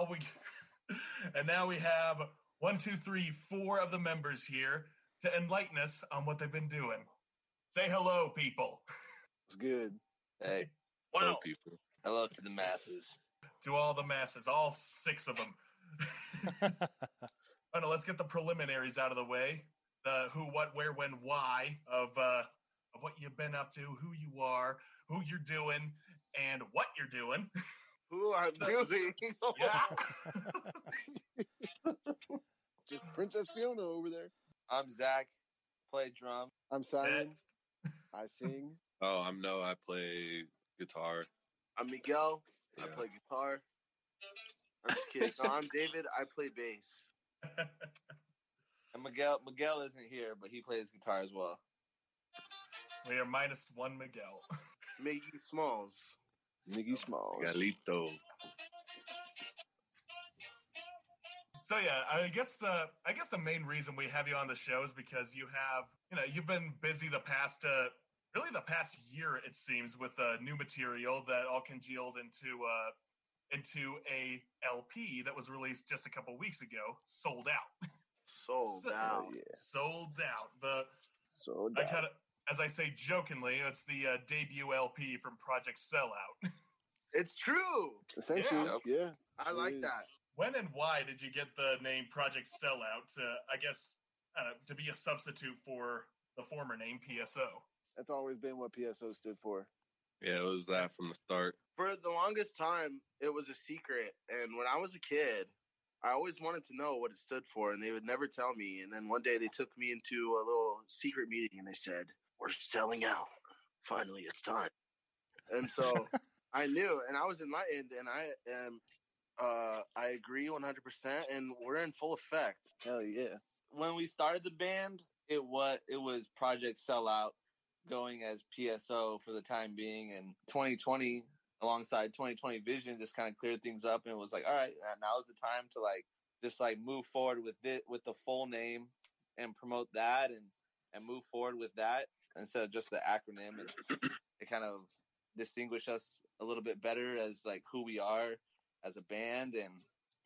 And we and now we have one, two, three, four of the members here to enlighten us on what they've been doing. Say hello, people. It's good. Hey, Wow. hello, people. Hello to the masses. To all the masses, all six of them. Oh, no, let's get the preliminaries out of the way. The who, what, where, when, why of uh, of what you've been up to, who you are, who you're doing, and what you're doing. Who I'm doing? Yeah. Just Princess Fiona over there. I'm Zach. Play drum. I'm Simon. Next. I sing. Oh, I'm no. I play guitar. I'm Miguel. I play guitar. I'm just kidding. No, I'm David. I play bass. And Miguel Miguel isn't here, but he plays guitar as well. we are minus one Miguel. Miggy Smalls. Niggy Smalls. Galito. So yeah, I guess the I guess the main reason we have you on the show is because you have you know you've been busy the past uh, really the past year it seems with uh, new material that all congealed into uh, into a LP that was released just a couple weeks ago, sold out, Sold So- out. yeah. sold out. The So I kind of as I say jokingly, it's the uh, debut LP from Project Sellout. It's true. essentially, Yeah. yeah. I like is. that. when and why did you get the name Project Sellout? To, I guess uh, to be a substitute for the former name PSO. That's always been what PSO stood for. Yeah, it was that from the start. For the longest time, it was a secret. And when I was a kid, I always wanted to know what it stood for, and they would never tell me. And then one day they took me into a little secret meeting and they said, We're selling out. Finally, it's time. And so I knew, and I was enlightened, and I am. Uh, I agree 100%, and we're in full effect. Hell yeah. When we started the band, it was it was Project Sellout going as PSO for the time being and 2020 alongside 2020 vision just kind of cleared things up and it was like all right now's the time to like just like move forward with it with the full name and promote that and and move forward with that instead of just the acronym and it kind of distinguish us a little bit better as like who we are as a band and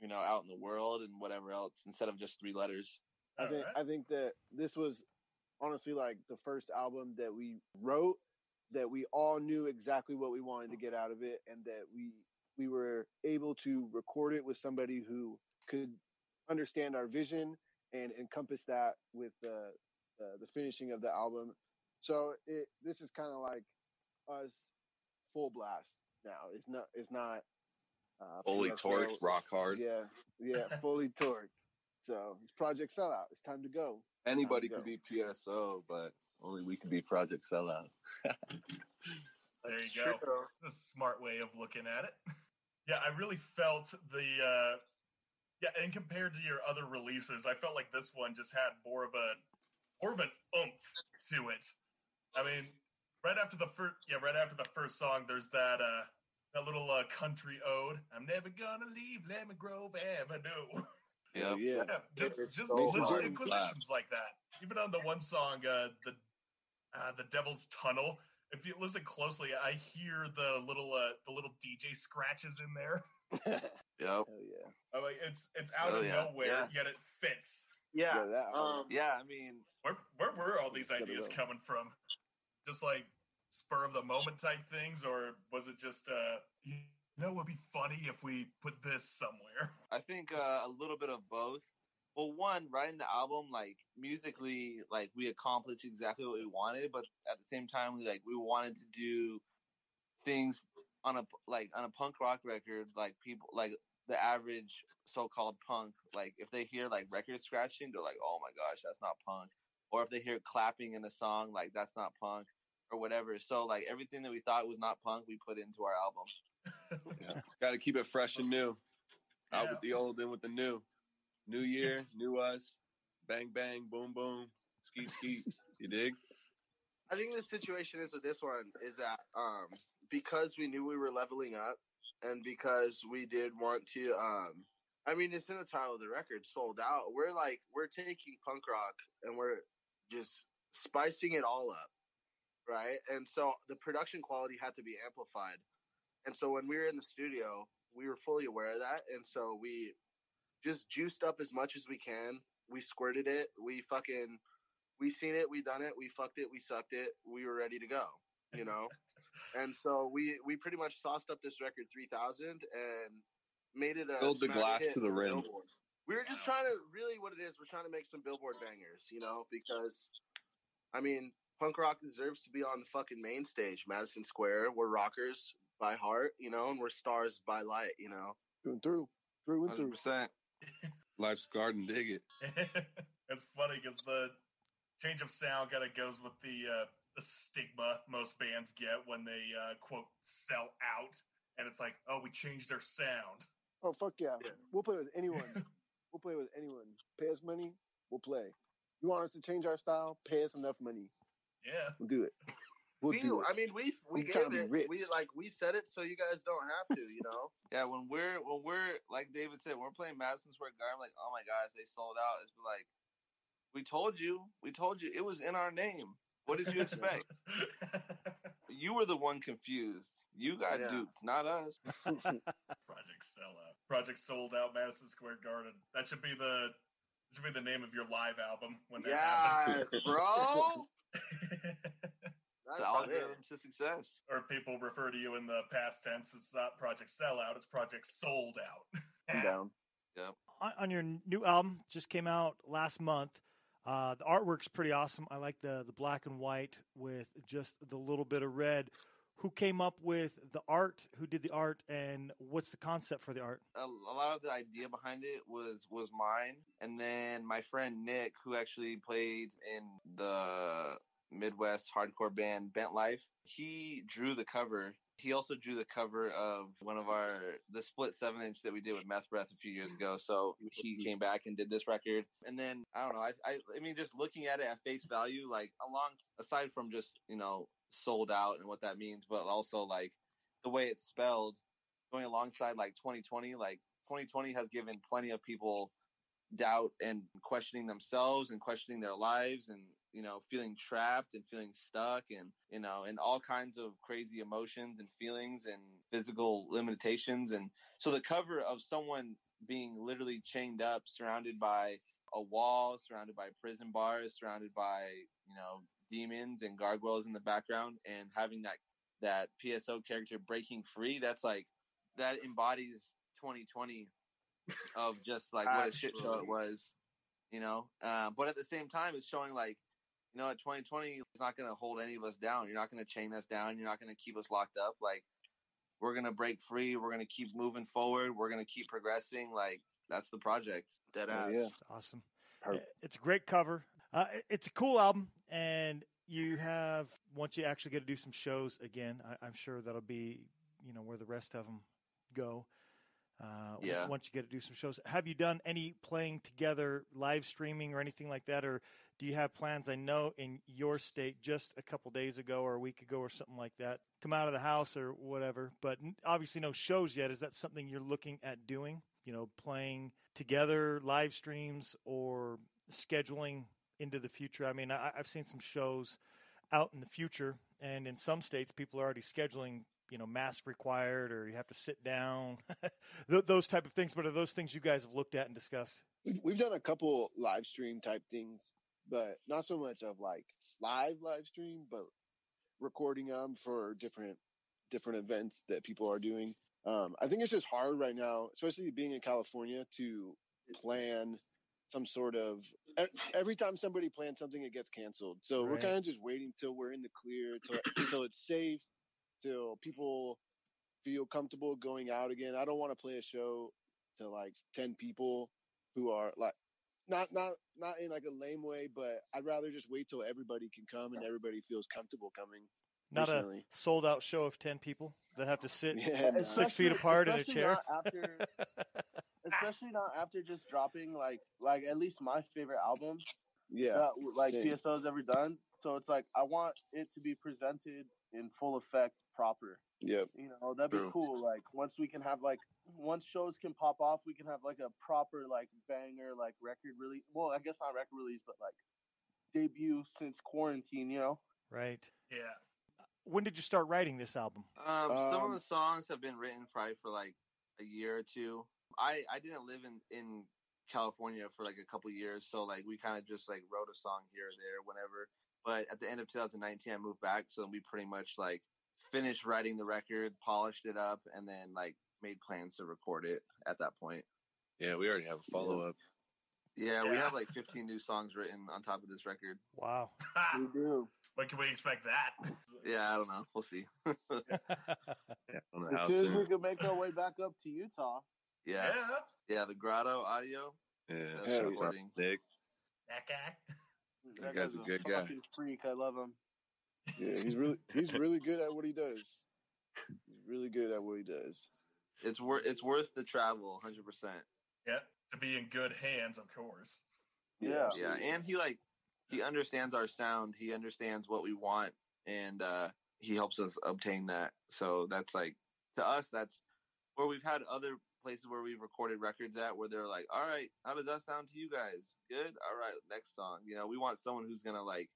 you know out in the world and whatever else instead of just three letters. I think I think that this was honestly like the first album that we wrote that we all knew exactly what we wanted to get out of it and that we we were able to record it with somebody who could understand our vision and encompass that with the uh, the finishing of the album. So it this is kind of like us full blast now. It's not it's not uh, Fully PSO. torqued, rock hard. Yeah, yeah, fully torqued. So it's Project Sellout. It's time to go. Anybody Time could to be PSO, but only we could be Project Sellout. There you go. A smart way of looking at it. Yeah, I really felt the uh yeah, and compared to your other releases, I felt like this one just had more of a more of an oomph to it. I mean, right after the first yeah, right after the first song, there's that uh that little uh, country ode. I'm never gonna leave Lemon Grove Avenue. Yeah. Yeah. just, It's just so little inquisitions like that. Even on the one song, uh, the uh, the Devil's Tunnel. If you listen closely, I hear the little uh, the little DJ scratches in there. Yep. Hell yeah. I'm like it's it's out Oh, of yeah, nowhere, yeah. yet it fits. Yeah. Yeah, Um, Yeah, I mean, Where where were all these ideas coming from? Just like spur of the moment type things, or was it just uh, you know, it would be funny if we put this somewhere? I think uh, a little bit of both. Well, one, writing the album, like musically, like we accomplished exactly what we wanted, but at the same time, we like we wanted to do things on a like on a punk rock record, like people like the average so-called punk, like if they hear like record scratching, they're like, "Oh my gosh, that's not punk," or if they hear clapping in a song, like that's not punk, or whatever. So like everything that we thought was not punk, we put into our album. Got to keep it fresh and new. Out with the old, in with the new. New year, new us. Bang bang, boom boom, skeet skeet. You dig? I think the situation is with this one is that um, because we knew we were leveling up, and because we did want to, um, I mean, it's in the title of the record, sold out. We're like we're taking punk rock and we're just spicing it all up. right? And so the production quality had to be amplified. And so when we were in the studio, we were fully aware of that. And so we just juiced up as much as we can. We squirted it. We fucking, we seen it. We done it. We fucked it. We sucked it. We were ready to go, you know? and so we, we pretty much sauced up this record 3000 and made it a Filled the glass to the rim. Billboard. We were just trying to really what it is. We're trying to make some billboard bangers, you know, because I mean, punk rock deserves to be on the fucking main stage, Madison Square. We're rockers by heart, you know, and we're stars by light, you know. Through and through, through and through. 100%. Life's garden, dig it. it's funny because the change of sound kind of goes with the uh, the stigma most bands get when they uh, quote sell out, and it's like, oh, we changed our sound. Oh fuck yeah. We'll play with anyone. we'll play with anyone. Pay us money, we'll play. You want us to change our style? Pay us enough money. Yeah. We'll do it. We'll we, do it. I mean, we we I'm gave it. We like we said it so you guys don't have to, you know. Yeah, when we're when we're like David said, we're playing Madison Square Garden, like, oh my gosh, they sold out. It's like, we told you, we told you, it was in our name. What did you expect? you were the one confused. You got Yeah. duped, not us. Project Sellout. Project Sold Out Madison Square Garden. That should be the that should be the name of your live album when that happens. Yes, bro. It's the algorithm to success. Or people refer to you in the past tense, it's not Project Sellout, it's Project Sold Out. I'm down. Yep. on, on your new album just came out last month uh, the artwork's pretty awesome. I like the the black and white with just the little bit of red. Who came up with the art? Who did the art? And what's the concept for the art? A, a lot of the idea behind it was was mine. And then my friend nick who actually played in the midwest hardcore band bent life he drew the cover he also drew the cover of one of our the split seven inch that we did with meth breath a few years ago. So he mm-hmm. came back and did this record. And then i don't know i i, I mean just looking at it at face value like along aside from just you know sold out and what that means but also like the way it's spelled going alongside like 2020 like 2020 has given plenty of people doubt and questioning themselves and questioning their lives and you know feeling trapped and feeling stuck and you know and all kinds of crazy emotions and feelings and physical limitations and so the cover of someone being literally chained up surrounded by a wall surrounded by prison bars surrounded by you know demons and gargoyles in the background and having that that pso character breaking free that's like that embodies 2020 of just like what a shit show it was, you know. Uh, but at the same time, it's showing like, you know, at 2020, it's not going to hold any of us down. You're not going to chain us down. You're not going to keep us locked up. Like, we're going to break free. We're going to keep moving forward. We're going to keep progressing. Like, that's the project. Dead Oh, yeah. awesome Perfect. it's a great cover uh, it's a cool album and you have once you actually get to do some shows again I, i'm sure that'll be you know where the rest of them go uh, Yeah. once you get to do some shows have you done any playing together live streaming or anything like that or do you have plans? I know in your state just a couple days ago or a week ago or something like that come out of the house or whatever but obviously no shows yet. Is that something you're looking at doing? You know playing together live streams or scheduling into the future? I mean I, i've seen some shows out in the future and in some states people are already scheduling you know mask required or you have to sit down those type of things. But are those things you guys have looked at and discussed? We've done a couple live stream type things, but not so much of like live live stream, but recording them for different different events that people are doing. Um, I think it's just hard right now, especially being in California, to plan some sort of. Every time somebody plans something, it gets canceled. So we're kind of just waiting till we're in the clear, till, till it's safe, till people feel comfortable going out again. I don't want to play a show to like ten people who are like not not not in like a lame way, but I'd rather just wait till everybody can come and everybody feels comfortable coming. not personally. a sold out show of 10 people that have to sit Yeah, six feet apart in a chair not after, especially not after just dropping like like at least my favorite album. Yeah, that, like same. PSO's ever done. So it's like I want it to be presented in full effect, proper. Yeah. You know that'd be True. cool. Like once we can have like once shows can pop off, we can have like a proper like banger like record release. Well, I guess not record release, but like debut since quarantine. You know. right Yeah. when did you start writing this album? Um, some of Um, the songs have been written probably for like a year or two. I I didn't live in in California for like a couple years, so like we kind of just like wrote a song here or there, whenever. But at the end of 2019, I moved back, so we pretty much like finished writing the record, polished it up, and then like made plans to record it at that point. Yeah, we already have a follow up. Yeah, we have like 15 new songs written on top of this record. Wow. We do. when can we expect that? Yeah, I don't know. We'll see. Yeah, on As soon as we can make our way back up to Utah. yeah, yeah. The Grotto Audio. Yeah, That's Hell recording. Dick. That guy. That guy's a good guy. Freak, I love him. Yeah, he's really he's really good at what he does. He's really good at what he does. It's worth it's worth the travel, hundred percent. Yeah, to be in good hands, of course. Yeah. Yeah, and he like he understands our sound. He understands what we want, and uh he helps us obtain that. So that's like to us, that's where we've had other places where we've recorded records at where they're like, "All right, how does that sound to you guys? Good. All right, next song." You know, we want someone who's gonna like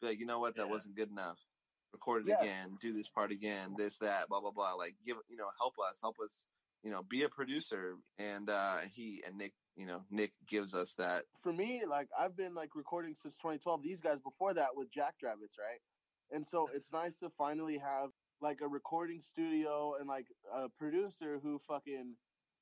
be like, "You know what? That Yeah. wasn't good enough. Record it Yeah. again. Do this part again. This that. Blah blah blah. Like give you know help us, help us. You know, be a producer." And uh he and Nick, you know, Nick gives us that For me, like I've been like recording since 2012. These guys before that with Jackrabbits, right? And so it's nice to finally have like a recording studio and like a producer who fucking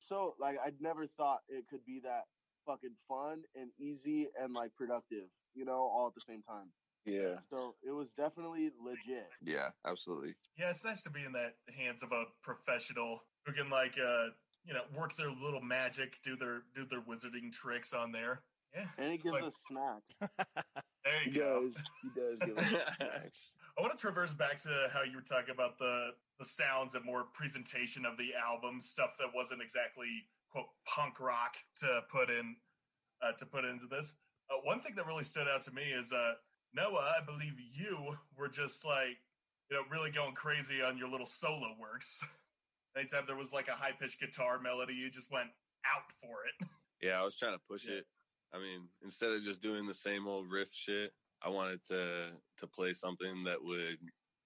so like I'd never thought it could be that fucking fun and easy and like productive, you know, all at the same time. Yeah. So it was definitely legit. Yeah, absolutely. Yeah, it's nice to be in the hands of a professional who can like uh you know work their little magic, do their do their wizarding tricks on there. Yeah, And he it's gives like- us snacks. there He you go. does. He does give us snacks. I want to traverse back to how you were talking about the the sounds and more presentation of the album stuff that wasn't exactly quote punk rock to put in uh, to put into this. Uh, one thing that really stood out to me is uh, Noah. I believe you were just like you know really going crazy on your little solo works. Anytime there was like a high pitched guitar melody, you just went out for it. Yeah, I was trying to push Yeah. it. I mean, instead of just doing the same old riff shit, I wanted to to play something that would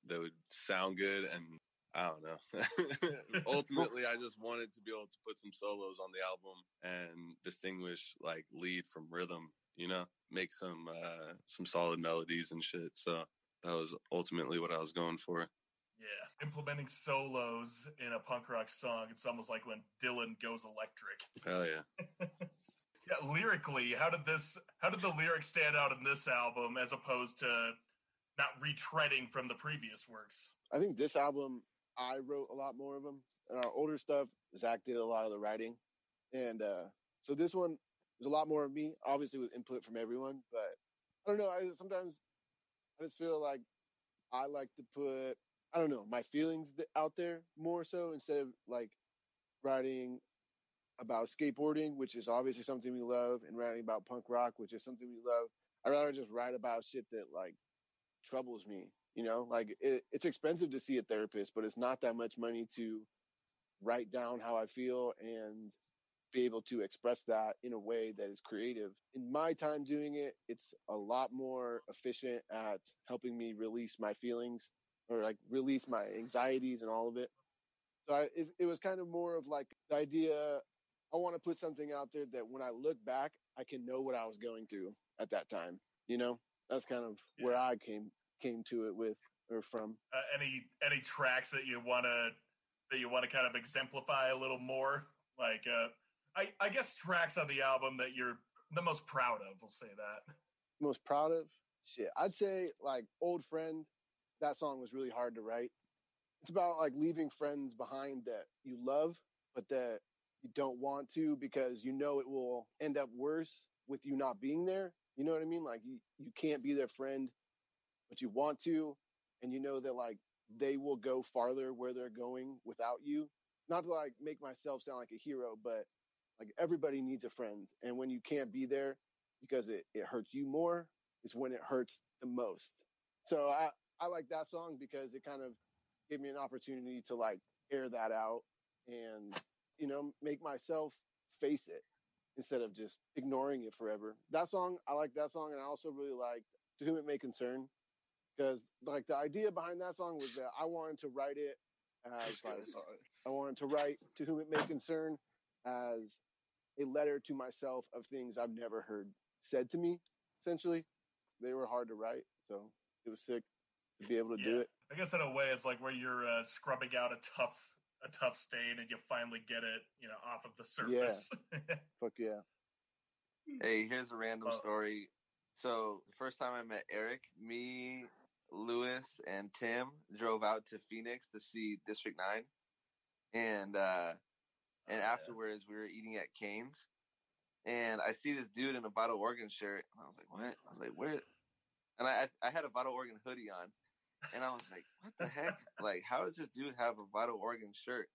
that would sound good and I don't know. Ultimately, I just wanted to be able to put some solos on the album and distinguish like lead from rhythm, you know, make some uh some solid melodies and shit. So that was ultimately what I was going for. Yeah, implementing solos in a punk rock song. It's almost like when Dylan goes electric. Hell yeah. Yeah, lyrically, how did this? How did the lyrics stand out in this album as opposed to not retreading from the previous works? I think this album I wrote a lot more of them, and our older stuff Zach did a lot of the writing, and uh, so this one was a lot more of me, obviously with input from everyone. But I don't know. I sometimes I just feel like I like to put I don't know my feelings out there more so instead of like writing about skateboarding, which is obviously something we love, and writing about punk rock, which is something we love. I'd rather just write about shit that like troubles me. You know, like it, it's expensive to see a therapist, but it's not that much money to write down how I feel and be able to express that in a way that is creative. In my time doing it, it's a lot more efficient at helping me release my feelings or like release my anxieties and all of it. So I, it, it was kind of more of like the idea I want to put something out there that when I look back, I can know what I was going through at that time. You know, that's kind of where I came came to it with or from. Uh, any any tracks that you want to that you want to kind of exemplify a little more? Like, uh, I I guess tracks on the album that you're the most proud of. We'll say that. most proud of shit i'd say like old friend that song was really hard to write it's about like leaving friends behind that you love but that you don't want to because you know it will end up worse with you not being there you know what i mean like you, you can't be their friend but you want to and you know that like they will go farther where they're going without you not to like make myself sound like a hero but like everybody needs a friend and when you can't be there because it, it hurts you more is when it hurts the most. So I, I like that song because it kind of gave me an opportunity to like air that out and, you know, make myself face it instead of just ignoring it forever. That song, I like that song. And I also really like To Whom It May Concern. because like the idea behind that song was that I wanted to write it as like I wanted to write to whom it may concern as a letter to myself of things I've never heard said to me. Essentially, they were hard to write, so it was sick to be able to do it. I guess in a way, it's like where you're uh, scrubbing out a tough a tough stain, and you finally get it, you know, off of the surface. Yeah. Fuck yeah. Hey, here's a random Oh. story. So the first time I met Eric, me, Lewis, and Tim drove out to Phoenix to see District Nine, and uh, and afterwards we were eating at Cane's, and I see this dude in a Vital Organ shirt, and I was like, "What?" I was like, "Where?" And I I had a Vital Organ hoodie on, and I was like, "What the heck? Like, how does this dude have a Vital Organ shirt?"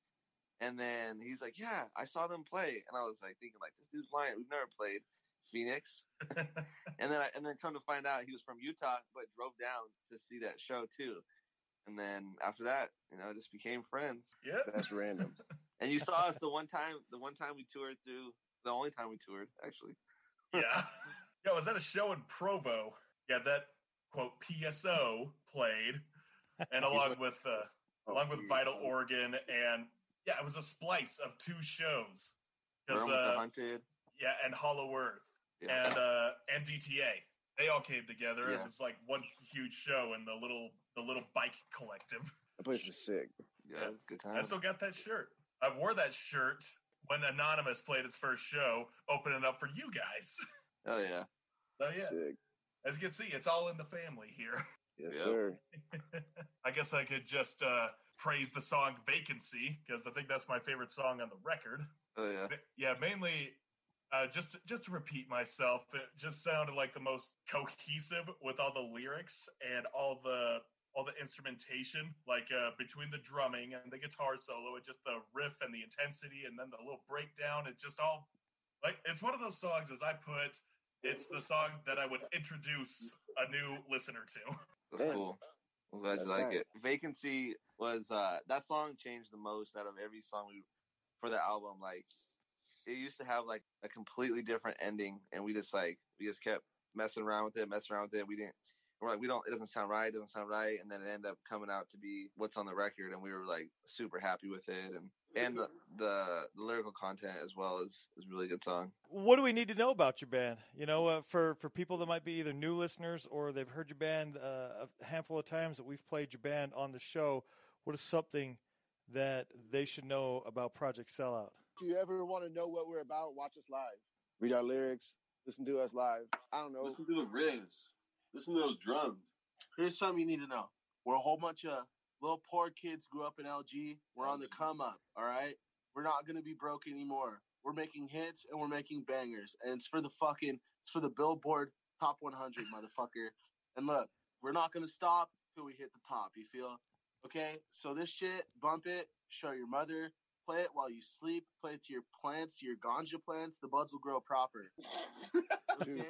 And then he's like, "Yeah, I saw them play," and I was like thinking, like, this dude's lying. We've never played Phoenix. and then I, and then come to find out he was from Utah, but drove down to see that show too. And then after that, you know, just became friends. Yeah, That's random. And you saw us the one time, the one time we toured through, the only time we toured actually. yeah. Yeah, was that a show in Provo. Yeah, that quote PSO played, and along with uh, along with Vital Organ, and yeah, it was a splice of two shows. 'Cause, Burn the uh, Hunted. yeah, and Hollow Earth, Yeah. and uh, and DTA. They all came together. It Yeah. was like one huge show in the little the little bike collective. That place was sick. Yeah, it was a good time. I still got that shirt. I wore that shirt when Anonymous played its first show, opening up for you guys. Oh yeah. Oh yeah. Sick. As you can see, it's all in the family here. Yes, Yep. sir. I guess I could just uh, praise the song "Vacancy" because I think that's my favorite song on the record. Oh yeah. Yeah, mainly uh, just just to repeat myself, it just sounded like the most cohesive with all the lyrics and all the all the instrumentation, like uh, between the drumming and the guitar solo, and just the riff and the intensity, and then the little breakdown. It just all like it's one of those songs. As I put, it's the song that I would introduce a new listener to. That's Damn. cool. I'm glad That's you like nice. it. Vacancy was uh that song changed the most out of every song we for the album. Like it used to have like a completely different ending and we just like we just kept messing around with it, messing around with it. We didn't we're like we don't it doesn't sound right, it doesn't sound right, and then it ended up coming out to be what's on the record and we were like super happy with it and and the the, the lyrical content as well is is a really good song. What do we need to know about your band? You know, uh, for for people that might be either new listeners or they've heard your band uh, a handful of times that we've played your band on the show. What is something that they should know about Project Sellout? If you ever want to know what we're about, watch us live. Read our lyrics. Listen to us live. I don't know. Listen to the riffs. Listen to those drums. Here's something you need to know. We're a whole bunch of little poor kids grew up in LG. We're on the come up, all right? We're not gonna be broke anymore. We're making hits and we're making bangers. And it's for the fucking it's for the Billboard Top 100, motherfucker. And look, we're not gonna stop till we hit the top. You feel? Okay? So this shit, bump it, show your mother, play it while you sleep, play it to your plants, your ganja plants. The buds will grow proper. Dude, Okay?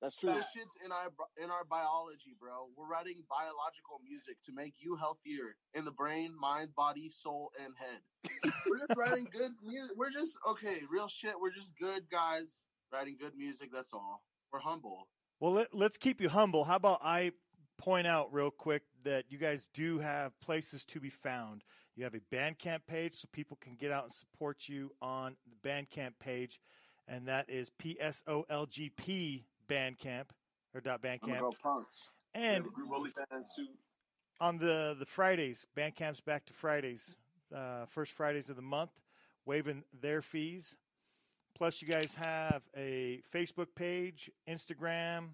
That's true. This shit's in our in our biology, bro. We're writing biological music to make you healthier in the brain, mind, body, soul, and head. We're just writing good music. We're just okay, real shit. We're just good guys writing good music. That's all. We're humble. Well, let, let's keep you humble. How about I point out real quick that you guys do have places to be found. You have a Bandcamp page so people can get out and support you on the Bandcamp page, and that is PSOLGP Bandcamp or dot Bandcamp. Punks. And Yeah, group OnlyFans too. on the the Fridays, Bandcamp's back to Fridays, uh, first Fridays of the month, waiving their fees. Plus, you guys have a Facebook page, Instagram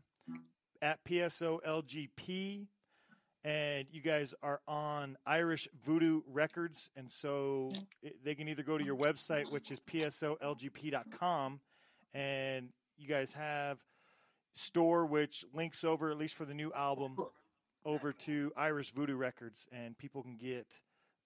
at PSOLGP, and you guys are on Irish Voodoo Records, and so they can either go to your website, which is PSOLGP.com, and you guys have store which links over at least for the new album over to Irish Voodoo Records, and people can get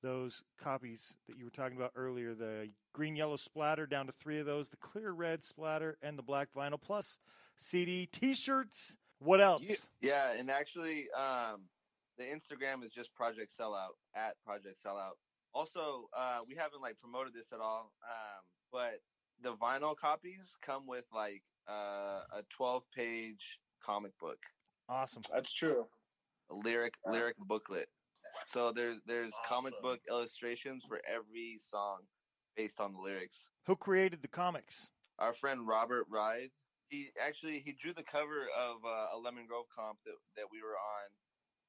those copies that you were talking about earlier the green yellow splatter down to three of those, the clear red splatter, and the black vinyl, plus CD, t shirts. What else? Yeah, and actually, um, the Instagram is just Project Sellout at Project Sellout. Also, uh, we haven't like promoted this at all, um, but the vinyl copies come with like uh, a 12 page comic book. Awesome. That's true. a lyric lyric booklet. So there's there's comic book illustrations for every song based on the lyrics. Who created the comics? Our friend Robert Ride, he actually he drew the cover of uh, a Lemon Grove comp that that we were on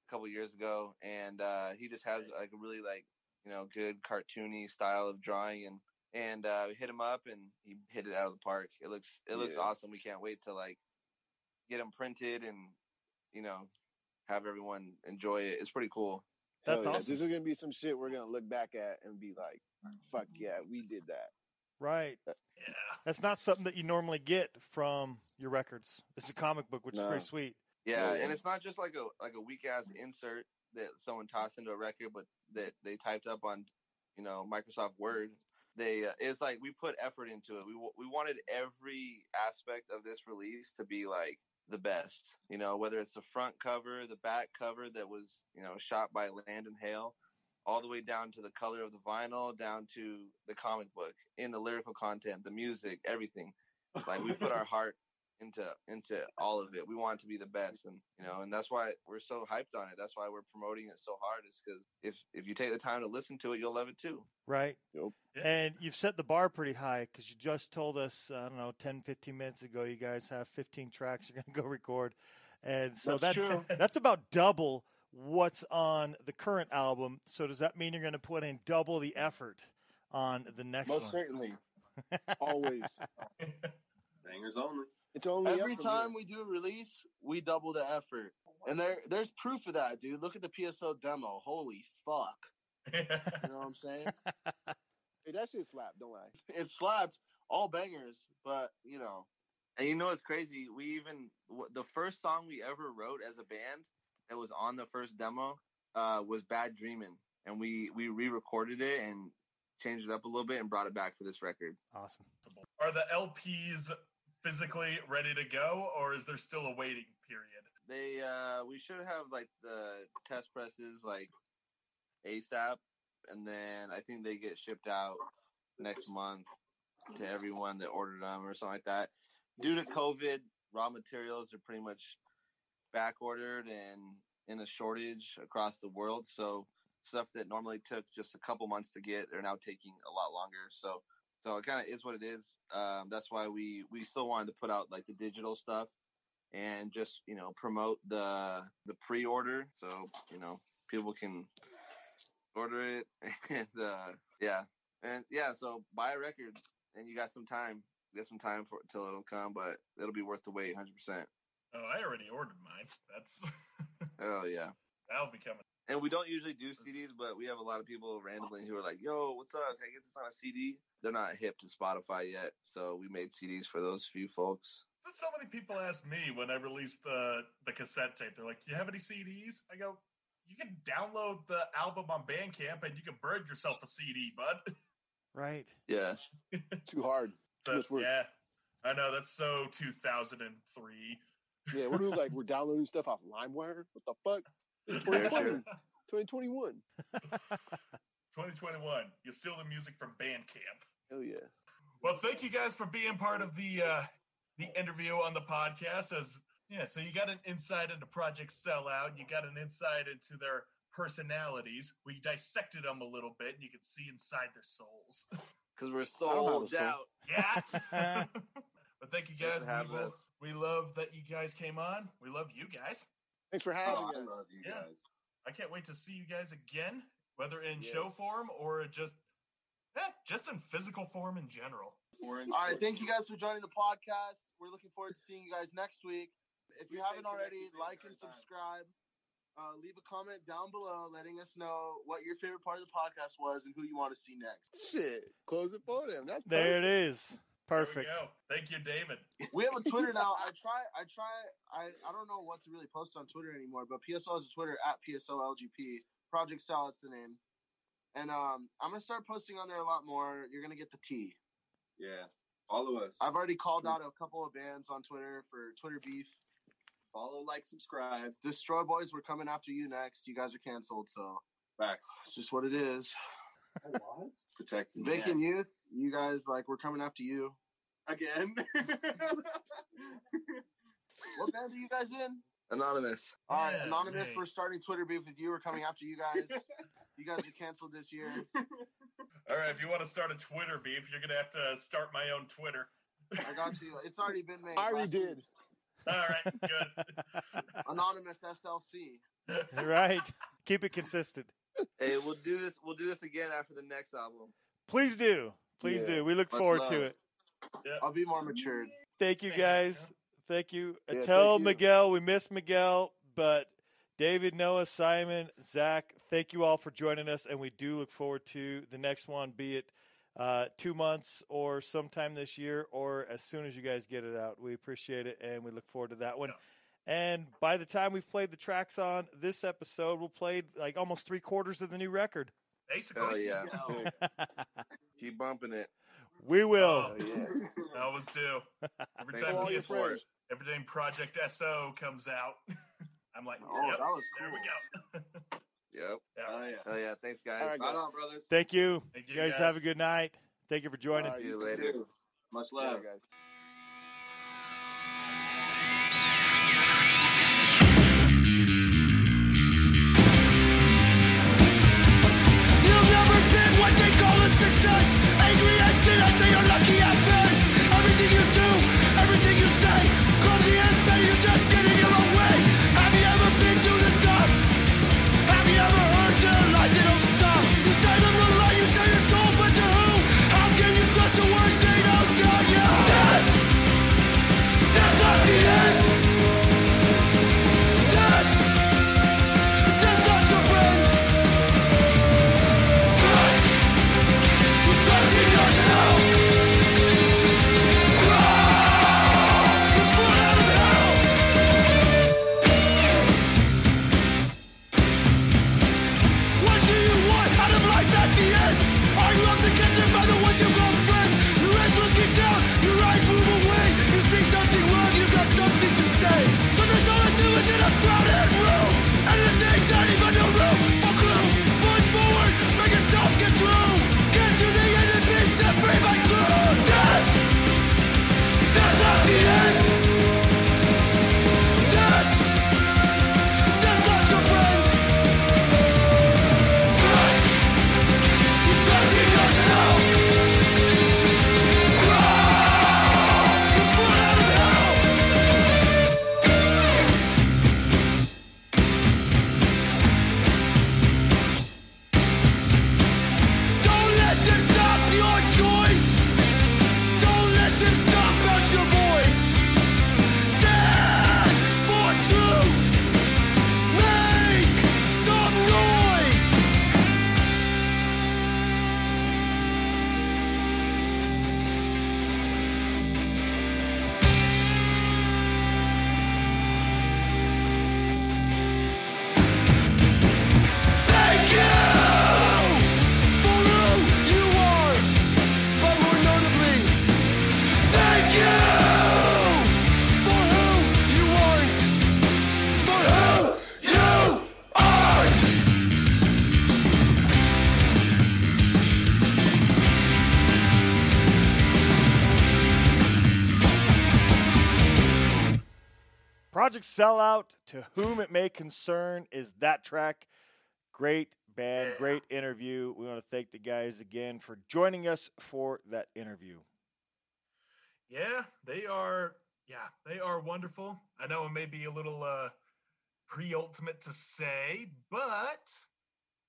a couple years ago, and uh, he just has like a really like you know good cartoony style of drawing, and and uh, we hit him up, and he hit it out of the park. It looks it looks Yeah. awesome. We can't wait to like get them printed and you know have everyone enjoy it. It's pretty cool. That's yeah. This is gonna be some shit we're gonna look back at and be like, "Fuck yeah, we did that." Right. Yeah. That's not something that you normally get from your records. It's a comic book, which is pretty sweet. Yeah, and it's not just like a like a weak ass insert that someone tossed into a record, but that they typed up on, you know, Microsoft Word. They uh, it's like we put effort into it. We we wanted every aspect of this release to be like the best. You know, whether it's the front cover, the back cover that was you know shot by Landon Hale, all the way down to the color of the vinyl, down to the comic book, in the lyrical content, the music, everything. Like we put our heart into into all of it. We want it to be the best, and you know, and that's why we're so hyped on it. That's why we're promoting it so hard. Is because if if you take the time to listen to it, you'll love it too. Right. And you've set the bar pretty high because you just told us, I don't know, 10, 15 minutes ago, you guys have 15 tracks you're going to go record. And so That's that's true. that's about double what's on the current album. So does that mean you're going to put in double the effort on the next Most one? certainly. Always. Bangers only. It's only Every up from time we do a release, we double the effort. And there there's proof of that, dude. Look at the PSO demo. Holy fuck. you know what I'm saying? Hey, that shit slapped. Don't lie. It slapped all bangers, but you know. And you know what's crazy? We even the first song we ever wrote as a band that was on the first demo uh, was "Bad Dreamin'," and we we re-recorded it and changed it up a little bit and brought it back for this record. Awesome. Are the LPs physically ready to go, or is there still a waiting period? They uh we should have like the test presses like ASAP and then I think they get shipped out next month to everyone that ordered them or something like that. Due to COVID, raw materials are pretty much back ordered and in a shortage across the world. So stuff that normally took just a couple months to get, they're now taking a lot longer. So so it kind of is what it is. Um, that's why we we still wanted to put out like the digital stuff and just you know promote the the pre-order so you know people can order it and uh yeah and yeah so buy a record and you got some time you got some time for till it'll come but it'll be worth the wait 100% Oh, I already ordered mine. That's oh yeah that'll be coming. And we don't usually do CDs, but we have a lot of people randomly who are like, "Yo, what's up? Can I get this on a CD?" They're not hip to Spotify yet, so we made CDs for those few folks. So many people ask me when I release the the cassette tape. They're like, "You have any CDs?" I go, "You can download the album on Bandcamp and you can burn yourself a CD, bud." Right. Yeah. Too hard. Too So, much work. yeah, I know that's so 2003. Yeah, what are we like? We're downloading stuff off LimeWire. What the fuck? It's Yeah, 2020, 2021. 2021. You steal the music from Bandcamp. Hell yeah. Well, thank you guys for being part of the uh, the interview on the podcast. As yeah, so you got an insight into Project Sellout. You got an insight into their personalities. We dissected them a little bit, and you can see inside their souls. Because we're I don't have a sold soul. out. Yeah. but thank you guys. We, lo- us. we love that you guys came on. We love you guys. Thanks for having Oh, I us. love you Yeah. guys. I can't wait to see you guys again, whether in Yes. show form or just eh, just in physical form in general. All right, thank you guys for joining the podcast. We're looking forward to seeing you guys next week. If you haven't already, like and subscribe. Uh, leave a comment down below letting us know what your favorite part of the podcast was and who you want to see next. Shit. Close it for them. That's There it perfect. is. There Perfect. we go. Thank you, David. We have a Twitter now. I try, I try, I, I don't know what to really post on Twitter anymore, but PSO has a Twitter at PSOLGP. Project Salad's the name. And um, I'm going to start posting on there a lot more. You're going to get the tea. Yeah. Follow us. I've already called out a couple of bands on Twitter for Twitter beef. Follow, like, subscribe. Destroy Boys, we're coming after you next. You guys are canceled, so Back. it's just what it is. Protect the Vacant Youth, you guys, like, we're coming after you. again. What band are you guys in? Anonymous. All right, Yeah, anonymous. hey. We're starting Twitter beef with you. We're coming after you guys. you guys are canceled this year. All right, if you want to start a Twitter beef, you're gonna have to start my own Twitter. I got you. It's already been made. I already last week. did. All right, good. Anonymous SLC. right. Keep it consistent. Hey, we'll do this. We'll do this again after the next album. Please do. Please Yeah. do. We look Much forward love. to it. I'll be more matured. Thank you guys. Thank you. Yeah, Tell thank you. Miguel we miss Miguel, but David, Noah, Simon, Zach, thank you all for joining us, and we do look forward to the next one, be it uh, two months or sometime this year or as soon as you guys get it out. We appreciate it, and we look forward to that one. And by the time we've played the tracks on this episode, we'll play like almost three quarters of the new record. Basically, Hell yeah. Keep bumping it. We will. Oh, I always do. Every Thanks time for all your PS, friends. every time Project SO comes out, I'm like, Oh, yep, that was there we go. Yep. Yeah. Oh, yeah. Hell yeah. Thanks, guys. All right, Right guys. on, brothers. Thank you. Thank you, guys, guys. have a good night. Thank you for joining. All right, See you you later. too. Much Yeah, love. guys. I'd say Sellout, to whom it may concern, is that track. Great band, great interview. We want to thank the guys again for joining us for that interview. Yeah, they are. Yeah, they are wonderful. I know it may be a little uh, pre-ultimate to say, but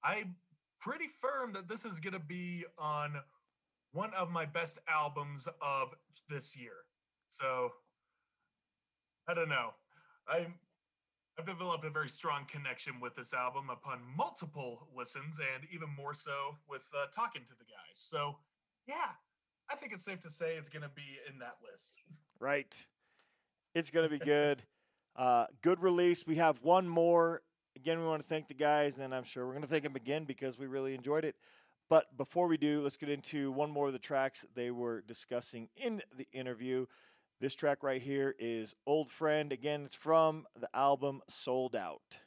I'm pretty firm that this is going to be on one of my best albums of this year. So I don't know. I'm I've developed a very strong connection with this album upon multiple listens, and even more so with uh, talking to the guys. So yeah, I think it's safe to say it's going to be in that list. Right. It's going to be good. Uh, good release. We have one more. Again, we want to thank the guys, and I'm sure we're going to thank them again because we really enjoyed it. But before we do, let's get into one more of the tracks they were discussing in the interview. This track right here is Old Friend. Again, it's from the album Sold Out.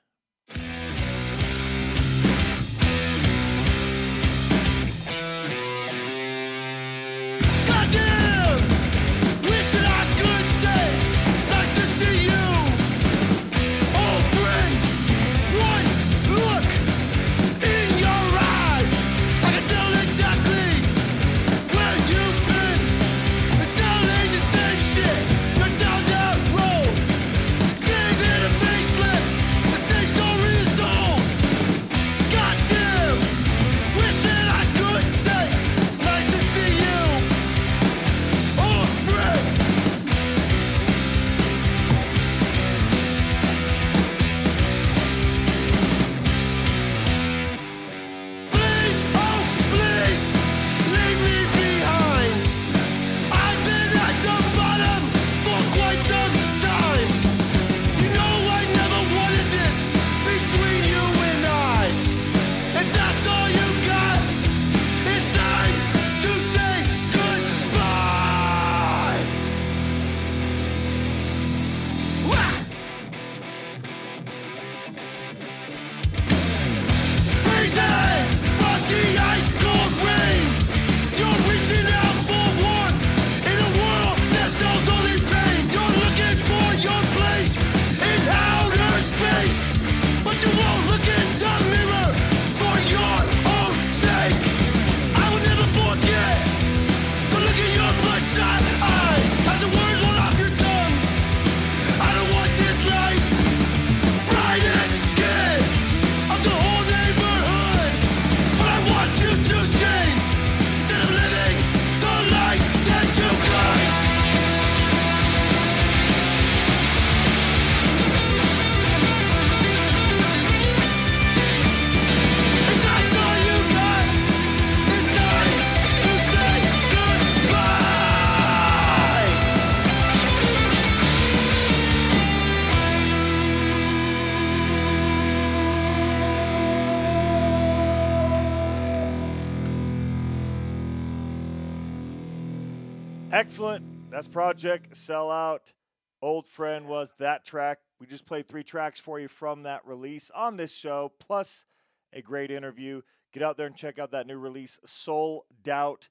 Project Sellout. Old Friend was that track. We just played three tracks for you from that release on this show, plus a great interview. Get out there and check out that new release, Sold Out.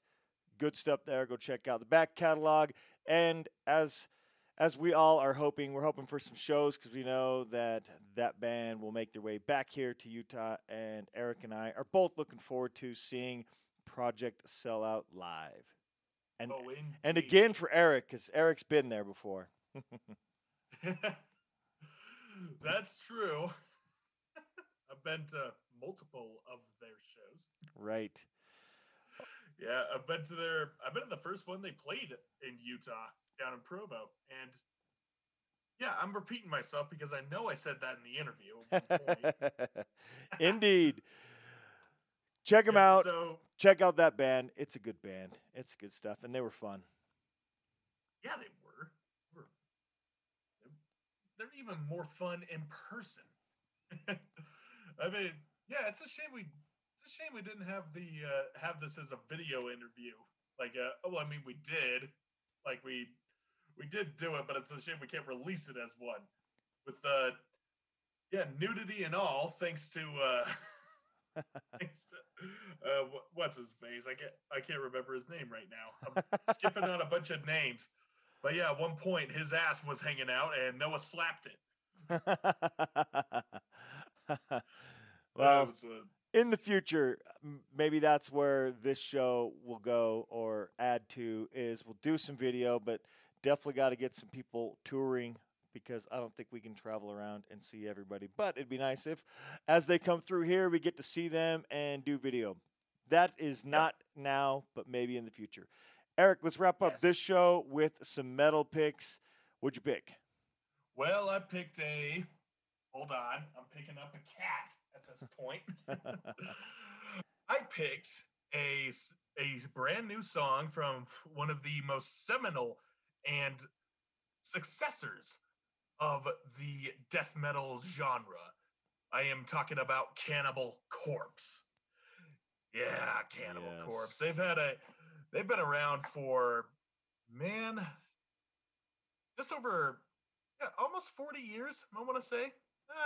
Good stuff there. Go check out the back catalog. And as as we all are hoping, we're hoping for some shows because we know that that band will make their way back here to Utah. And Eric and I are both looking forward to seeing Project Sellout live. And Oh, and again for Eric because Eric's been there before. That's true. I've been to multiple of their shows. right. Yeah, I've been to their. I've been to the first one they played in Utah, down in Provo, and yeah, I'm repeating myself because I know I said that in the interview. at one point. Indeed. Check them Yeah, out. So Check out that band. It's a good band. It's good stuff, and they were fun. yeah, they were. were they're even more fun in person. I mean, yeah, it's a shame we. It's a shame we didn't have the uh, have this as a video interview. Like, uh, oh, I mean, we did. Like we we did do it, but it's a shame we can't release it as one with uh yeah nudity and all. Thanks to uh, thanks to uh, what's his face? I can't I can't remember his name right now. I'm skipping on a bunch of names. But yeah, at one point his ass was hanging out and Noah slapped it. well, was, uh, in the future, maybe that's where this show will go or add to is we'll do some video, but definitely got to get some people touring because I don't think we can travel around and see everybody. But it'd be nice if, as they come through here, we get to see them and do video. That is not now, but maybe in the future. Eric, let's wrap up this show with some metal picks. What'd you pick? Well, I picked a. Hold on, I'm picking up a cat at this point. I picked a a brand new song from one of the most seminal and successors of the death metal genre. I am talking about Cannibal Corpse. Yeah, Cannibal Corpse. They've had a they've been around for man just over yeah, almost 40 years, I want to say.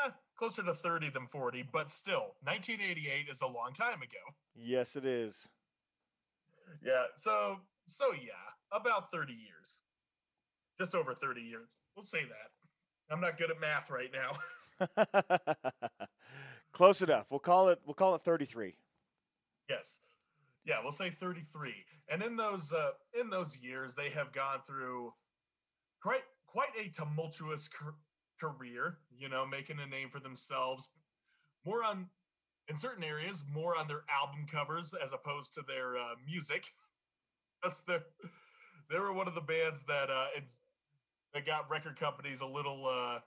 Eh, closer to 30 than 40, but still, 1988 is a long time ago. Yes, it is. Yeah, so so yeah, about 30 years. Just over 30 years. We'll say that. I'm not good at math right now. Close enough. We'll call it. We'll call it thirty-three. Yes. Yeah, we'll say 33. And in those uh in those years they have gone through quite quite a tumultuous car- career, you know, making a name for themselves more on in certain areas more on their album covers as opposed to their uh, music. That's their they were one of the bands that uh it's that got record companies a little uh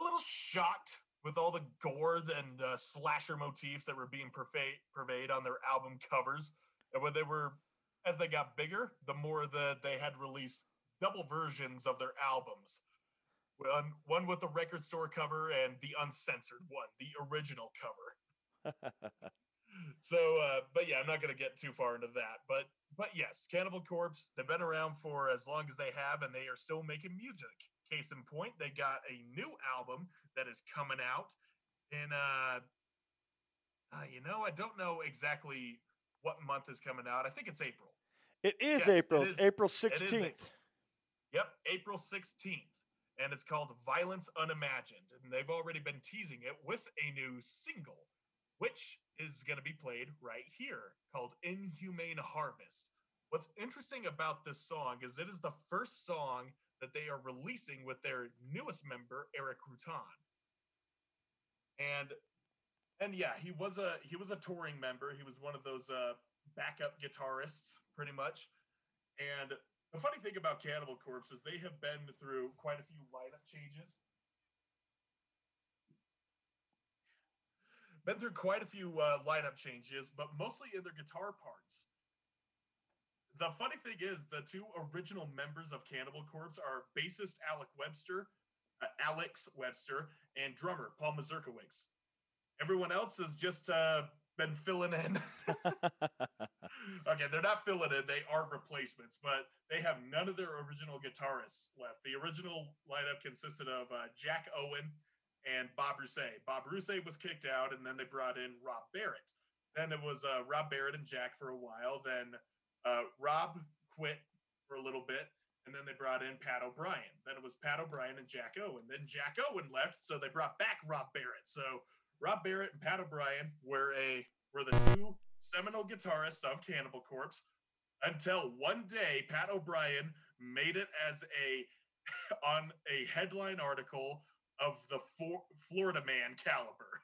a little shocked with all the gore and uh, slasher motifs that were being pervade, on their album covers. And when they were, as they got bigger, the more that they had released double versions of their albums. One, one with the record store cover and the uncensored one, the original cover. So, uh, but yeah, I'm not going to get too far into that. But, but yes, Cannibal Corpse. They've been around for as long as they have, and they are still making music. Case in point, they got a new album that is coming out in, uh, uh, you know, I don't know exactly what month is coming out. I think it's April. It is Yes, April. it it's April it is sixteenth. April. Yep, April 16th. And it's called Violence Unimagined. And they've already been teasing it with a new single, which is going to be played right here called Inhumane Harvest. What's interesting about this song is it is the first song that they are releasing with their newest member, Erik Rutan. And and yeah, he was a he was a touring member. He was one of those uh backup guitarists, pretty much. And the funny thing about Cannibal Corpse is they have been through quite a few lineup changes. Been through quite a few uh, lineup changes, but mostly in their guitar parts. The funny thing is, the two original members of Cannibal Corpse are bassist Alec Webster, uh, Alex Webster, and drummer Paul Mazurkiewicz. Everyone else is just uh, been filling in. okay, they're not filling in; they are replacements, but they have none of their original guitarists left. The original lineup consisted of uh, Jack Owen and Bob Rusay. Bob Rusay was kicked out, and then they brought in Rob Barrett. Then it was uh, Rob Barrett and Jack for a while. Then uh, Rob quit for a little bit, and then they brought in Pat O'Brien. Then it was Pat O'Brien and Jack Owen. Then Jack Owen left, so they brought back Rob Barrett. So Rob Barrett and Pat O'Brien were a were the two seminal guitarists of Cannibal Corpse until one day Pat O'Brien made it as a on a headline article of the for, Florida Man caliber.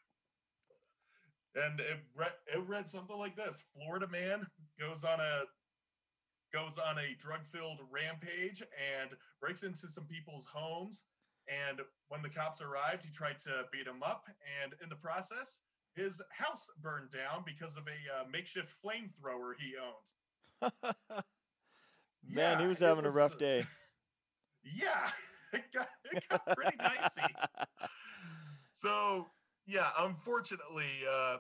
And it read, it read something like this: Florida man goes on a goes on a drug-filled rampage and breaks into some people's homes. And when the cops arrived, he tried to beat him up, and in the process, his house burned down because of a uh, makeshift flamethrower he owned. Man, he was having a rough uh, day. Yeah, it got, pretty dicey. So yeah, unfortunately, uh,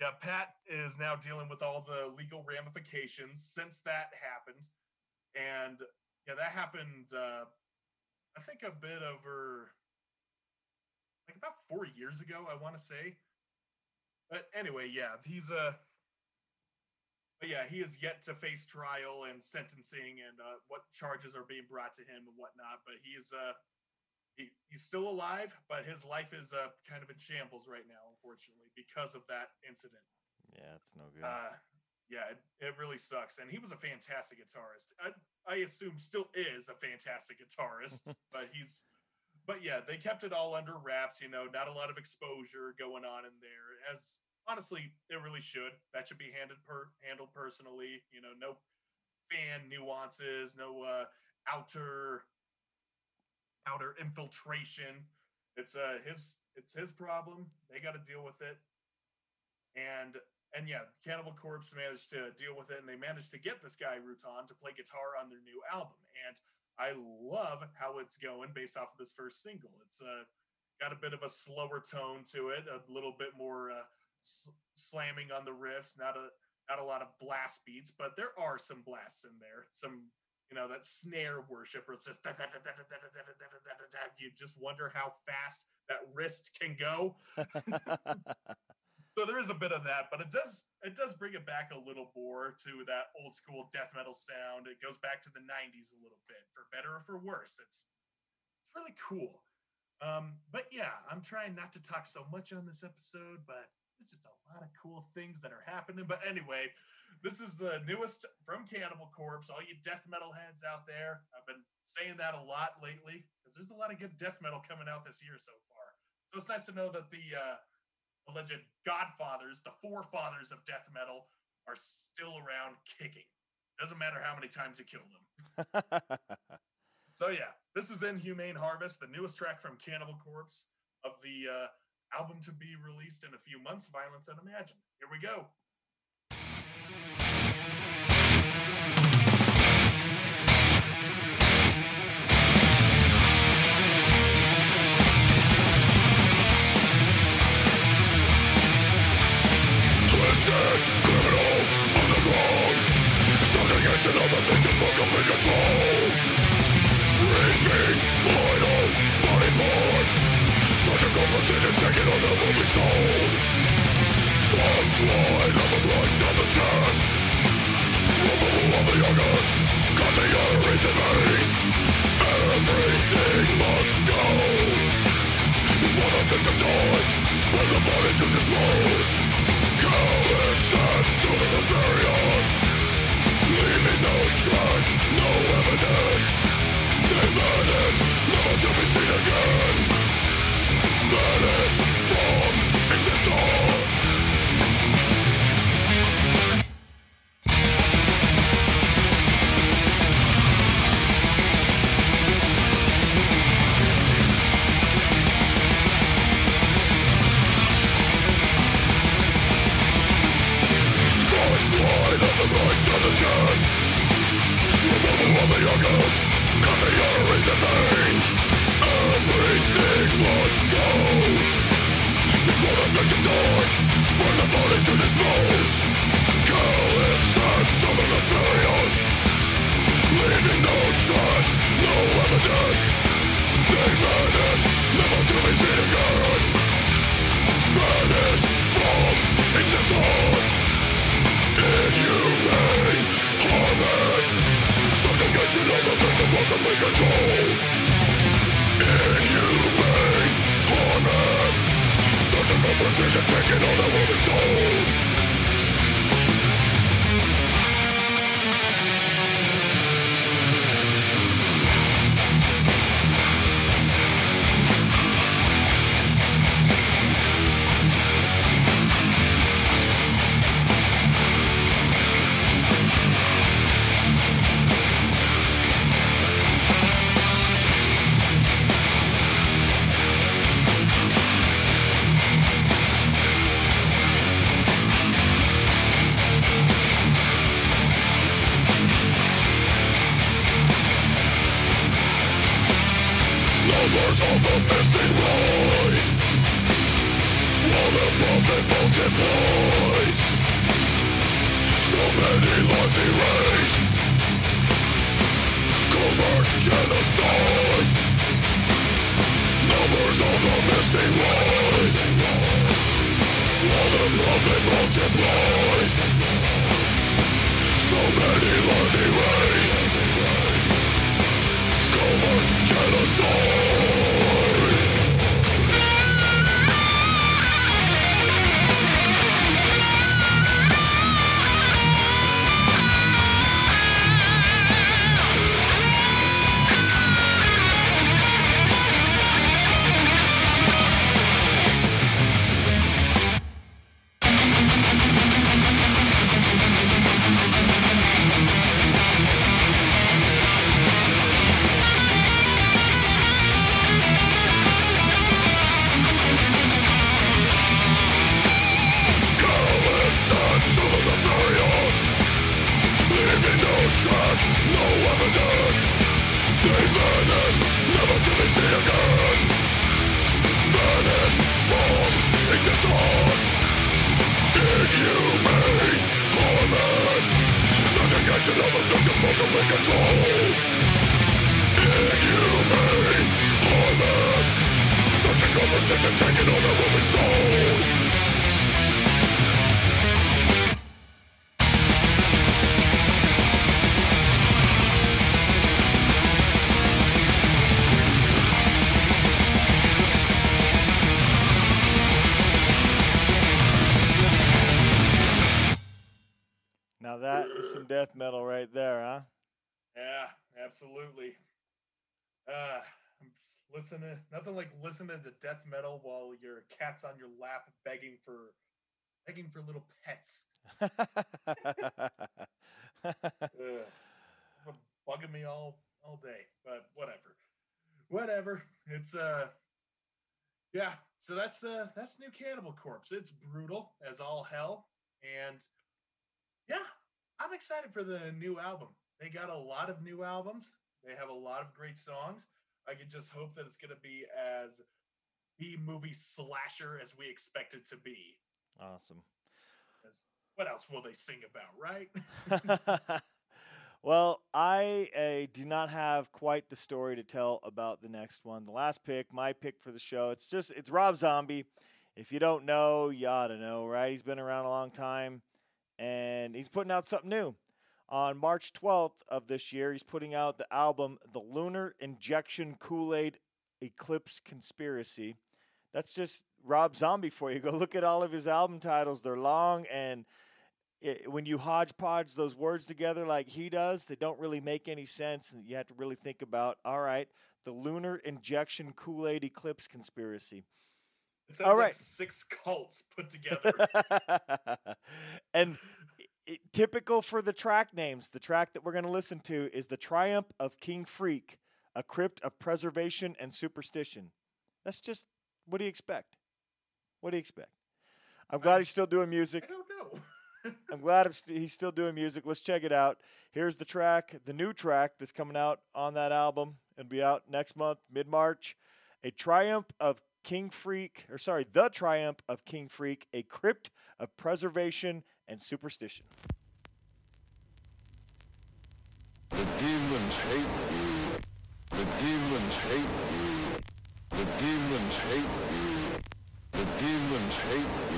yeah, Pat is now dealing with all the legal ramifications since that happened, and yeah, that happened. Uh, I think a bit over, like about four years ago, I want to say. But anyway, yeah, he's a. But yeah, he is yet to face trial and sentencing and uh, what charges are being brought to him and whatnot. But he is uh, he, he's still alive, but his life is uh, kind of in shambles right now, unfortunately, because of that incident. Yeah, it's no good. Uh, yeah, it, it really sucks. And he was a fantastic guitarist. I, I assume still is a fantastic guitarist, but he's, but yeah, they kept it all under wraps. You know, not a lot of exposure going on in there. As honestly, it really should. That should be handled per handled personally. You know, no fan nuances, no uh, outer outer infiltration. It's uh his it's his problem. They got to deal with it. And and yeah, Cannibal Corpse managed to deal with it, and they managed to get this guy Rutan to play guitar on their new album. And I love how it's going based off of this first single. It's uh, got a bit of a slower tone to it, a little bit more uh, s- slamming on the riffs, not a not a lot of blast beats, but there are some blasts in there. Some you know that snare worship where it's just you just wonder how fast that wrist can go. so there is a bit of that, but it does it does bring it back a little more to that old school death metal sound. It goes back to the '90s a little bit, for better or for worse. It's it's really cool. Um, but yeah, I'm trying not to talk so much on this episode, but there's just a lot of cool things that are happening. But anyway, this is the newest from Cannibal Corpse. All you death metal heads out there, I've been saying that a lot lately because there's a lot of good death metal coming out this year so far. So it's nice to know that the uh, alleged godfathers, the forefathers of death metal, are still around kicking. Doesn't matter how many times you kill them. So yeah, this is Inhumane Harvest, the newest track from Cannibal Corpse of the uh, album to be released in a few months, Violence Unimagined. Here we go. Twisted criminal on the ground Stuck against another victim for complete control Precision taken on the movie soul Stars line of a blood down the chest Removal of the organs Cut the arteries and veins Everything must go Before the victim dies Bring the body to dispose Callous and super nefarious Leaving no trace, no evidence They vanish, never to be seen again Vanish from existence Uh, I'm listening. Nothing like listening to death metal while your cat's on your lap begging for, begging for little pets. Ugh. bugging me all all day, but whatever, whatever. It's uh, yeah. So that's uh, that's new Cannibal Corpse. It's brutal as all hell, and yeah, I'm excited for the new album. They got a lot of new albums. They have a lot of great songs. I can just hope that it's going to be as B movie slasher as we expect it to be. Awesome. What else will they sing about, right? well, I uh, do not have quite the story to tell about the next one. The last pick, my pick for the show, it's just it's Rob Zombie. If you don't know, you ought to know, right? He's been around a long time, and he's putting out something new. On March 12th of this year, he's putting out the album The Lunar Injection Kool Aid Eclipse Conspiracy. That's just Rob Zombie for you. Go look at all of his album titles. They're long, and it, when you hodgepodge those words together like he does, they don't really make any sense. And you have to really think about all right, the Lunar Injection Kool Aid Eclipse Conspiracy. It sounds All like six cults put together. and i- typical for the track names, the track that we're going to listen to is The Triumph of King Freak, a crypt of preservation and superstition. That's just what do you expect? What do you expect? I'm glad he's still doing music. I don't know. I'm glad he's still doing music. Let's check it out. Here's the track, the new track that's coming out on that album. It'll be out next month, mid March. A Triumph of King Freak, or sorry, The Triumph of King Freak, a crypt of preservation and superstition. The demons hate you. The demons hate you. The demons hate you. The demons hate you.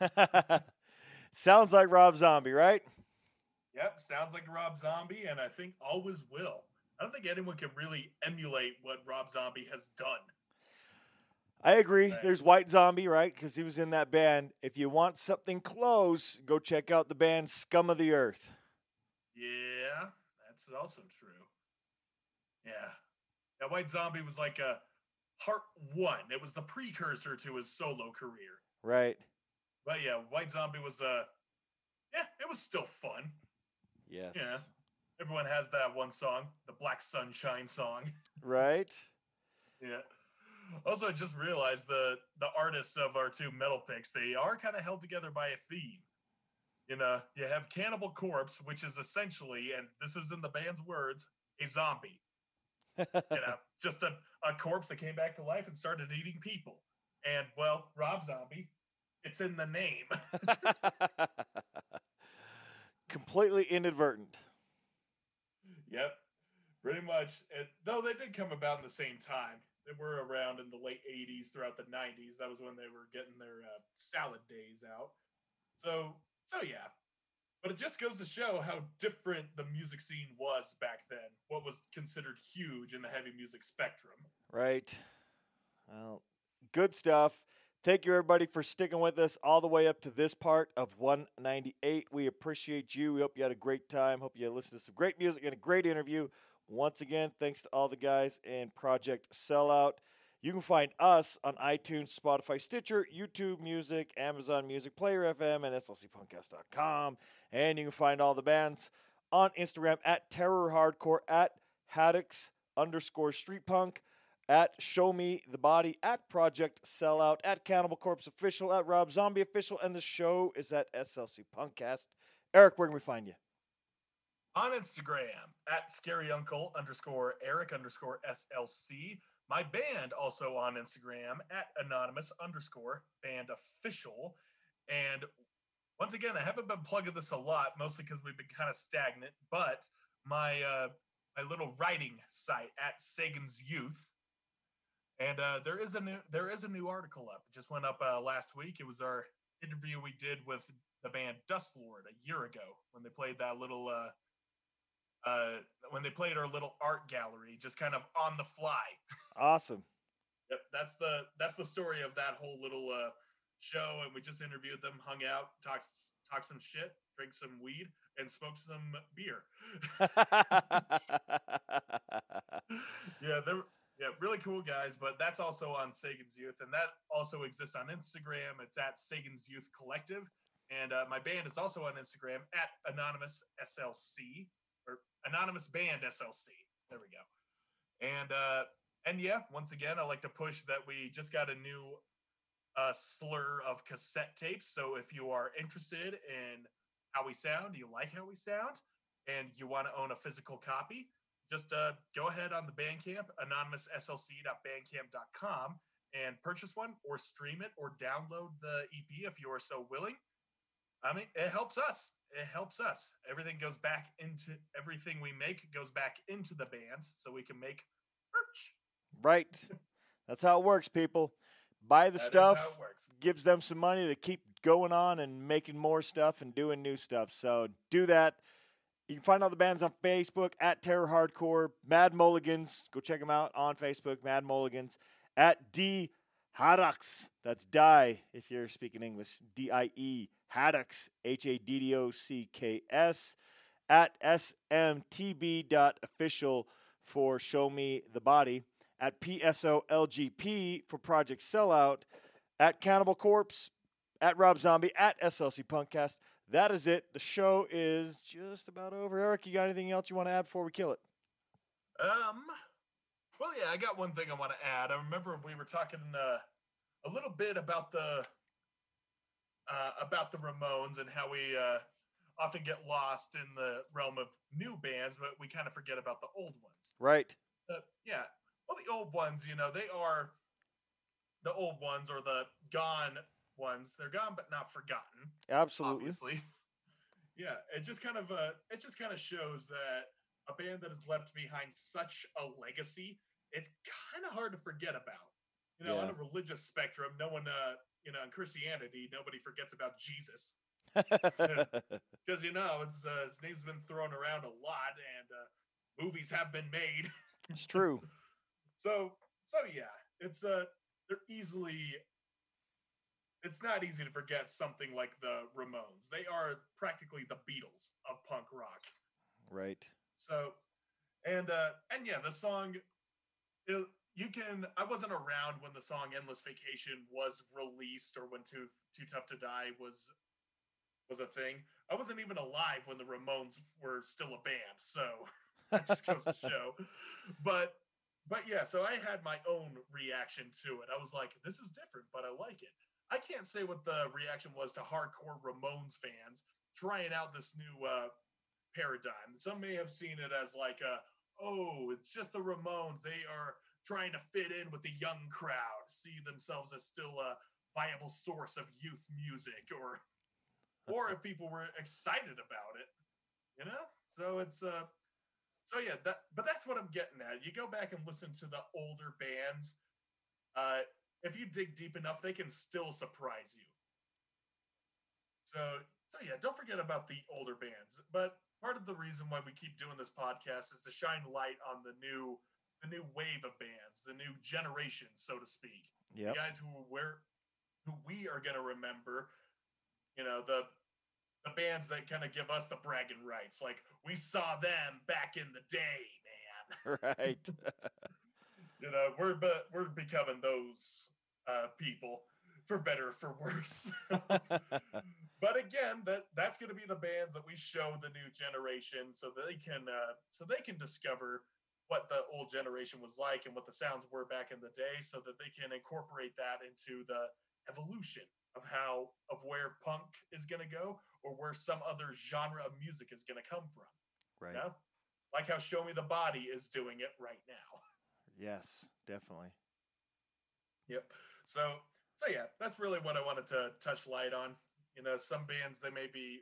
Sounds like Rob Zombie, right? Yep, sounds like Rob Zombie, and I think always will. I don't think anyone can really emulate what Rob Zombie has done. I agree. There's White Zombie, right? Because he was in that band. If you want something close, go check out the band Scum of the Earth. Yeah, that's also true. Yeah. Yeah, White Zombie was like a part one. It was the precursor to his solo career. Right. But yeah, White Zombie was uh yeah, it was still fun. Yes. Yeah. Everyone has that one song, the Black Sunshine song. Right. Yeah. Also, I just realized the the artists of our two metal picks they are kind of held together by a theme. You know, you have Cannibal Corpse, which is essentially, and this is in the band's words, a zombie. you know, just a, a corpse that came back to life and started eating people. And well, Rob Zombie, it's in the name. Completely inadvertent. Yep, pretty much. It, though they did come about in the same time. They were around in the late '80s, throughout the '90s. That was when they were getting their uh, salad days out. So, so yeah. But it just goes to show how different the music scene was back then. What was considered huge in the heavy music spectrum. Right. Well, good stuff. Thank you, everybody, for sticking with us all the way up to this part of 198. We appreciate you. We hope you had a great time. Hope you listened to some great music and a great interview. Once again, thanks to all the guys in Project Sellout. You can find us on iTunes, Spotify, Stitcher, YouTube Music, Amazon Music, Player FM, and SLCPunkcast.com. And you can find all the bands on Instagram at Terror Hardcore, at Haddocks underscore Street Punk, at Show Me the Body, at Project Sellout, at Cannibal Corpse Official, at Rob Zombie Official, and the show is at SLC Punkcast. Eric, where can we find you? On Instagram at Scary Uncle underscore Eric underscore SLC. My band also on Instagram at anonymous underscore band official. And once again, I haven't been plugging this a lot, mostly because we've been kind of stagnant. But my uh, my little writing site at Sagan's Youth, and uh, there is a new there is a new article up. It just went up uh, last week. It was our interview we did with the band Dust Lord a year ago when they played that little uh, uh, when they played our little art gallery, just kind of on the fly. Awesome. Yep, that's the that's the story of that whole little uh, show, and we just interviewed them, hung out, talked talked some shit, drank some weed, and smoked some beer. yeah, they're yeah really cool guys. But that's also on Sagan's Youth, and that also exists on Instagram. It's at Sagan's Youth Collective, and uh, my band is also on Instagram at Anonymous SLC or Anonymous Band SLC. There we go. And uh, and yeah, once again, I like to push that we just got a new uh, slur of cassette tapes. So if you are interested in how we sound, you like how we sound, and you want to own a physical copy, just uh, go ahead on the Bandcamp, anonymousslc.bandcamp.com, and purchase one or stream it or download the EP if you are so willing. I mean, it helps us. It helps us. Everything goes back into everything we make goes back into the band so we can make merch. Right. That's how it works, people. Buy the That stuff, how it works. gives them some money to keep going on and making more stuff and doing new stuff. So do that. You can find all the bands on Facebook at Terror Hardcore, Mad Mulligans. Go check them out on Facebook, Mad Mulligans. At D Haddocks. That's Die if you're speaking English. D I E Haddocks. H A D D O C K S. At smtb.official for Show Me the Body. At PSOLGP for Project Sellout. At Cannibal Corpse. At Rob Zombie. At SLC Punkcast. That is it. The show is just about over. Eric, you got anything else you want to add before we kill it? Um, well, yeah, I got one thing I want to add. I remember we were talking uh, a little bit about the uh, about the Ramones and how we uh, often get lost in the realm of new bands, but we kind of forget about the old ones. Right. Uh, yeah, well, the old ones, you know, they are the old ones or the gone ones. They're gone but not forgotten. Absolutely. Obviously. Yeah, it just kind of uh, it just kind of shows that a band that has left behind such a legacy, it's kind of hard to forget about. You know, on a religious spectrum, no one, uh, you know, in Christianity, nobody forgets about Jesus because you know it's uh, his name's been thrown around a lot, and uh, movies have been made. It's true. So so yeah, it's uh they're easily it's not easy to forget something like the Ramones. They are practically the Beatles of punk rock. Right. So and uh and yeah, the song it, you can I wasn't around when the song Endless Vacation was released or when Too Too Tough to Die was was a thing. I wasn't even alive when the Ramones were still a band, so that just goes to show. But but yeah, so I had my own reaction to it. I was like, this is different, but I like it. I can't say what the reaction was to hardcore Ramones fans trying out this new uh, paradigm. Some may have seen it as like a, oh, it's just the Ramones. They are trying to fit in with the young crowd, see themselves as still a viable source of youth music, or or if people were excited about it, you know. So it's uh, so yeah, that but that's what I'm getting at. You go back and listen to the older bands. Uh, if you dig deep enough, they can still surprise you. So so yeah, don't forget about the older bands. But part of the reason why we keep doing this podcast is to shine light on the new the new wave of bands, the new generation, so to speak. Yep. The guys who we're who we are gonna remember, you know, the the bands that kind of give us the bragging rights. Like we saw them back in the day, man. right. you know, we're but we're becoming those uh, people for better or for worse. but again, that that's going to be the bands that we show the new generation, so they can uh, so they can discover what the old generation was like and what the sounds were back in the day, so that they can incorporate that into the evolution of how of where punk is going to go or where some other genre of music is going to come from. Right. You know? Like how Show Me the Body is doing it right now. Yes, definitely. Yep. So so yeah, that's really what I wanted to touch light on. You know, some bands they may be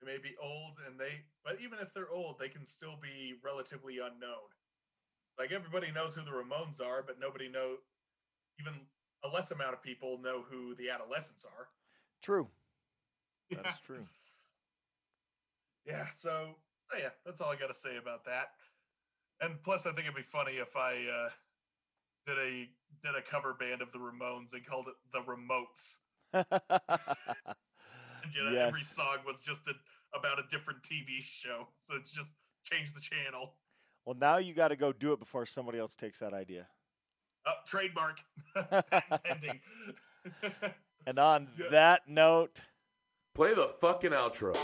they may be old and they but even if they're old, they can still be relatively unknown. Like everybody knows who the Ramones are, but nobody know even a less amount of people know who the adolescents are. True. That Yeah. is true. Yeah, so, so yeah, that's all I got to say about that. And plus, I think it'd be funny if I uh, did a did a cover band of the Ramones and called it the Remotes. And, you know, every song was just a, about a different TV show, so it's just change the channel. Well, now you got to go do it before somebody else takes that idea. Oh, trademark pending. And on that note, Play the fucking outro.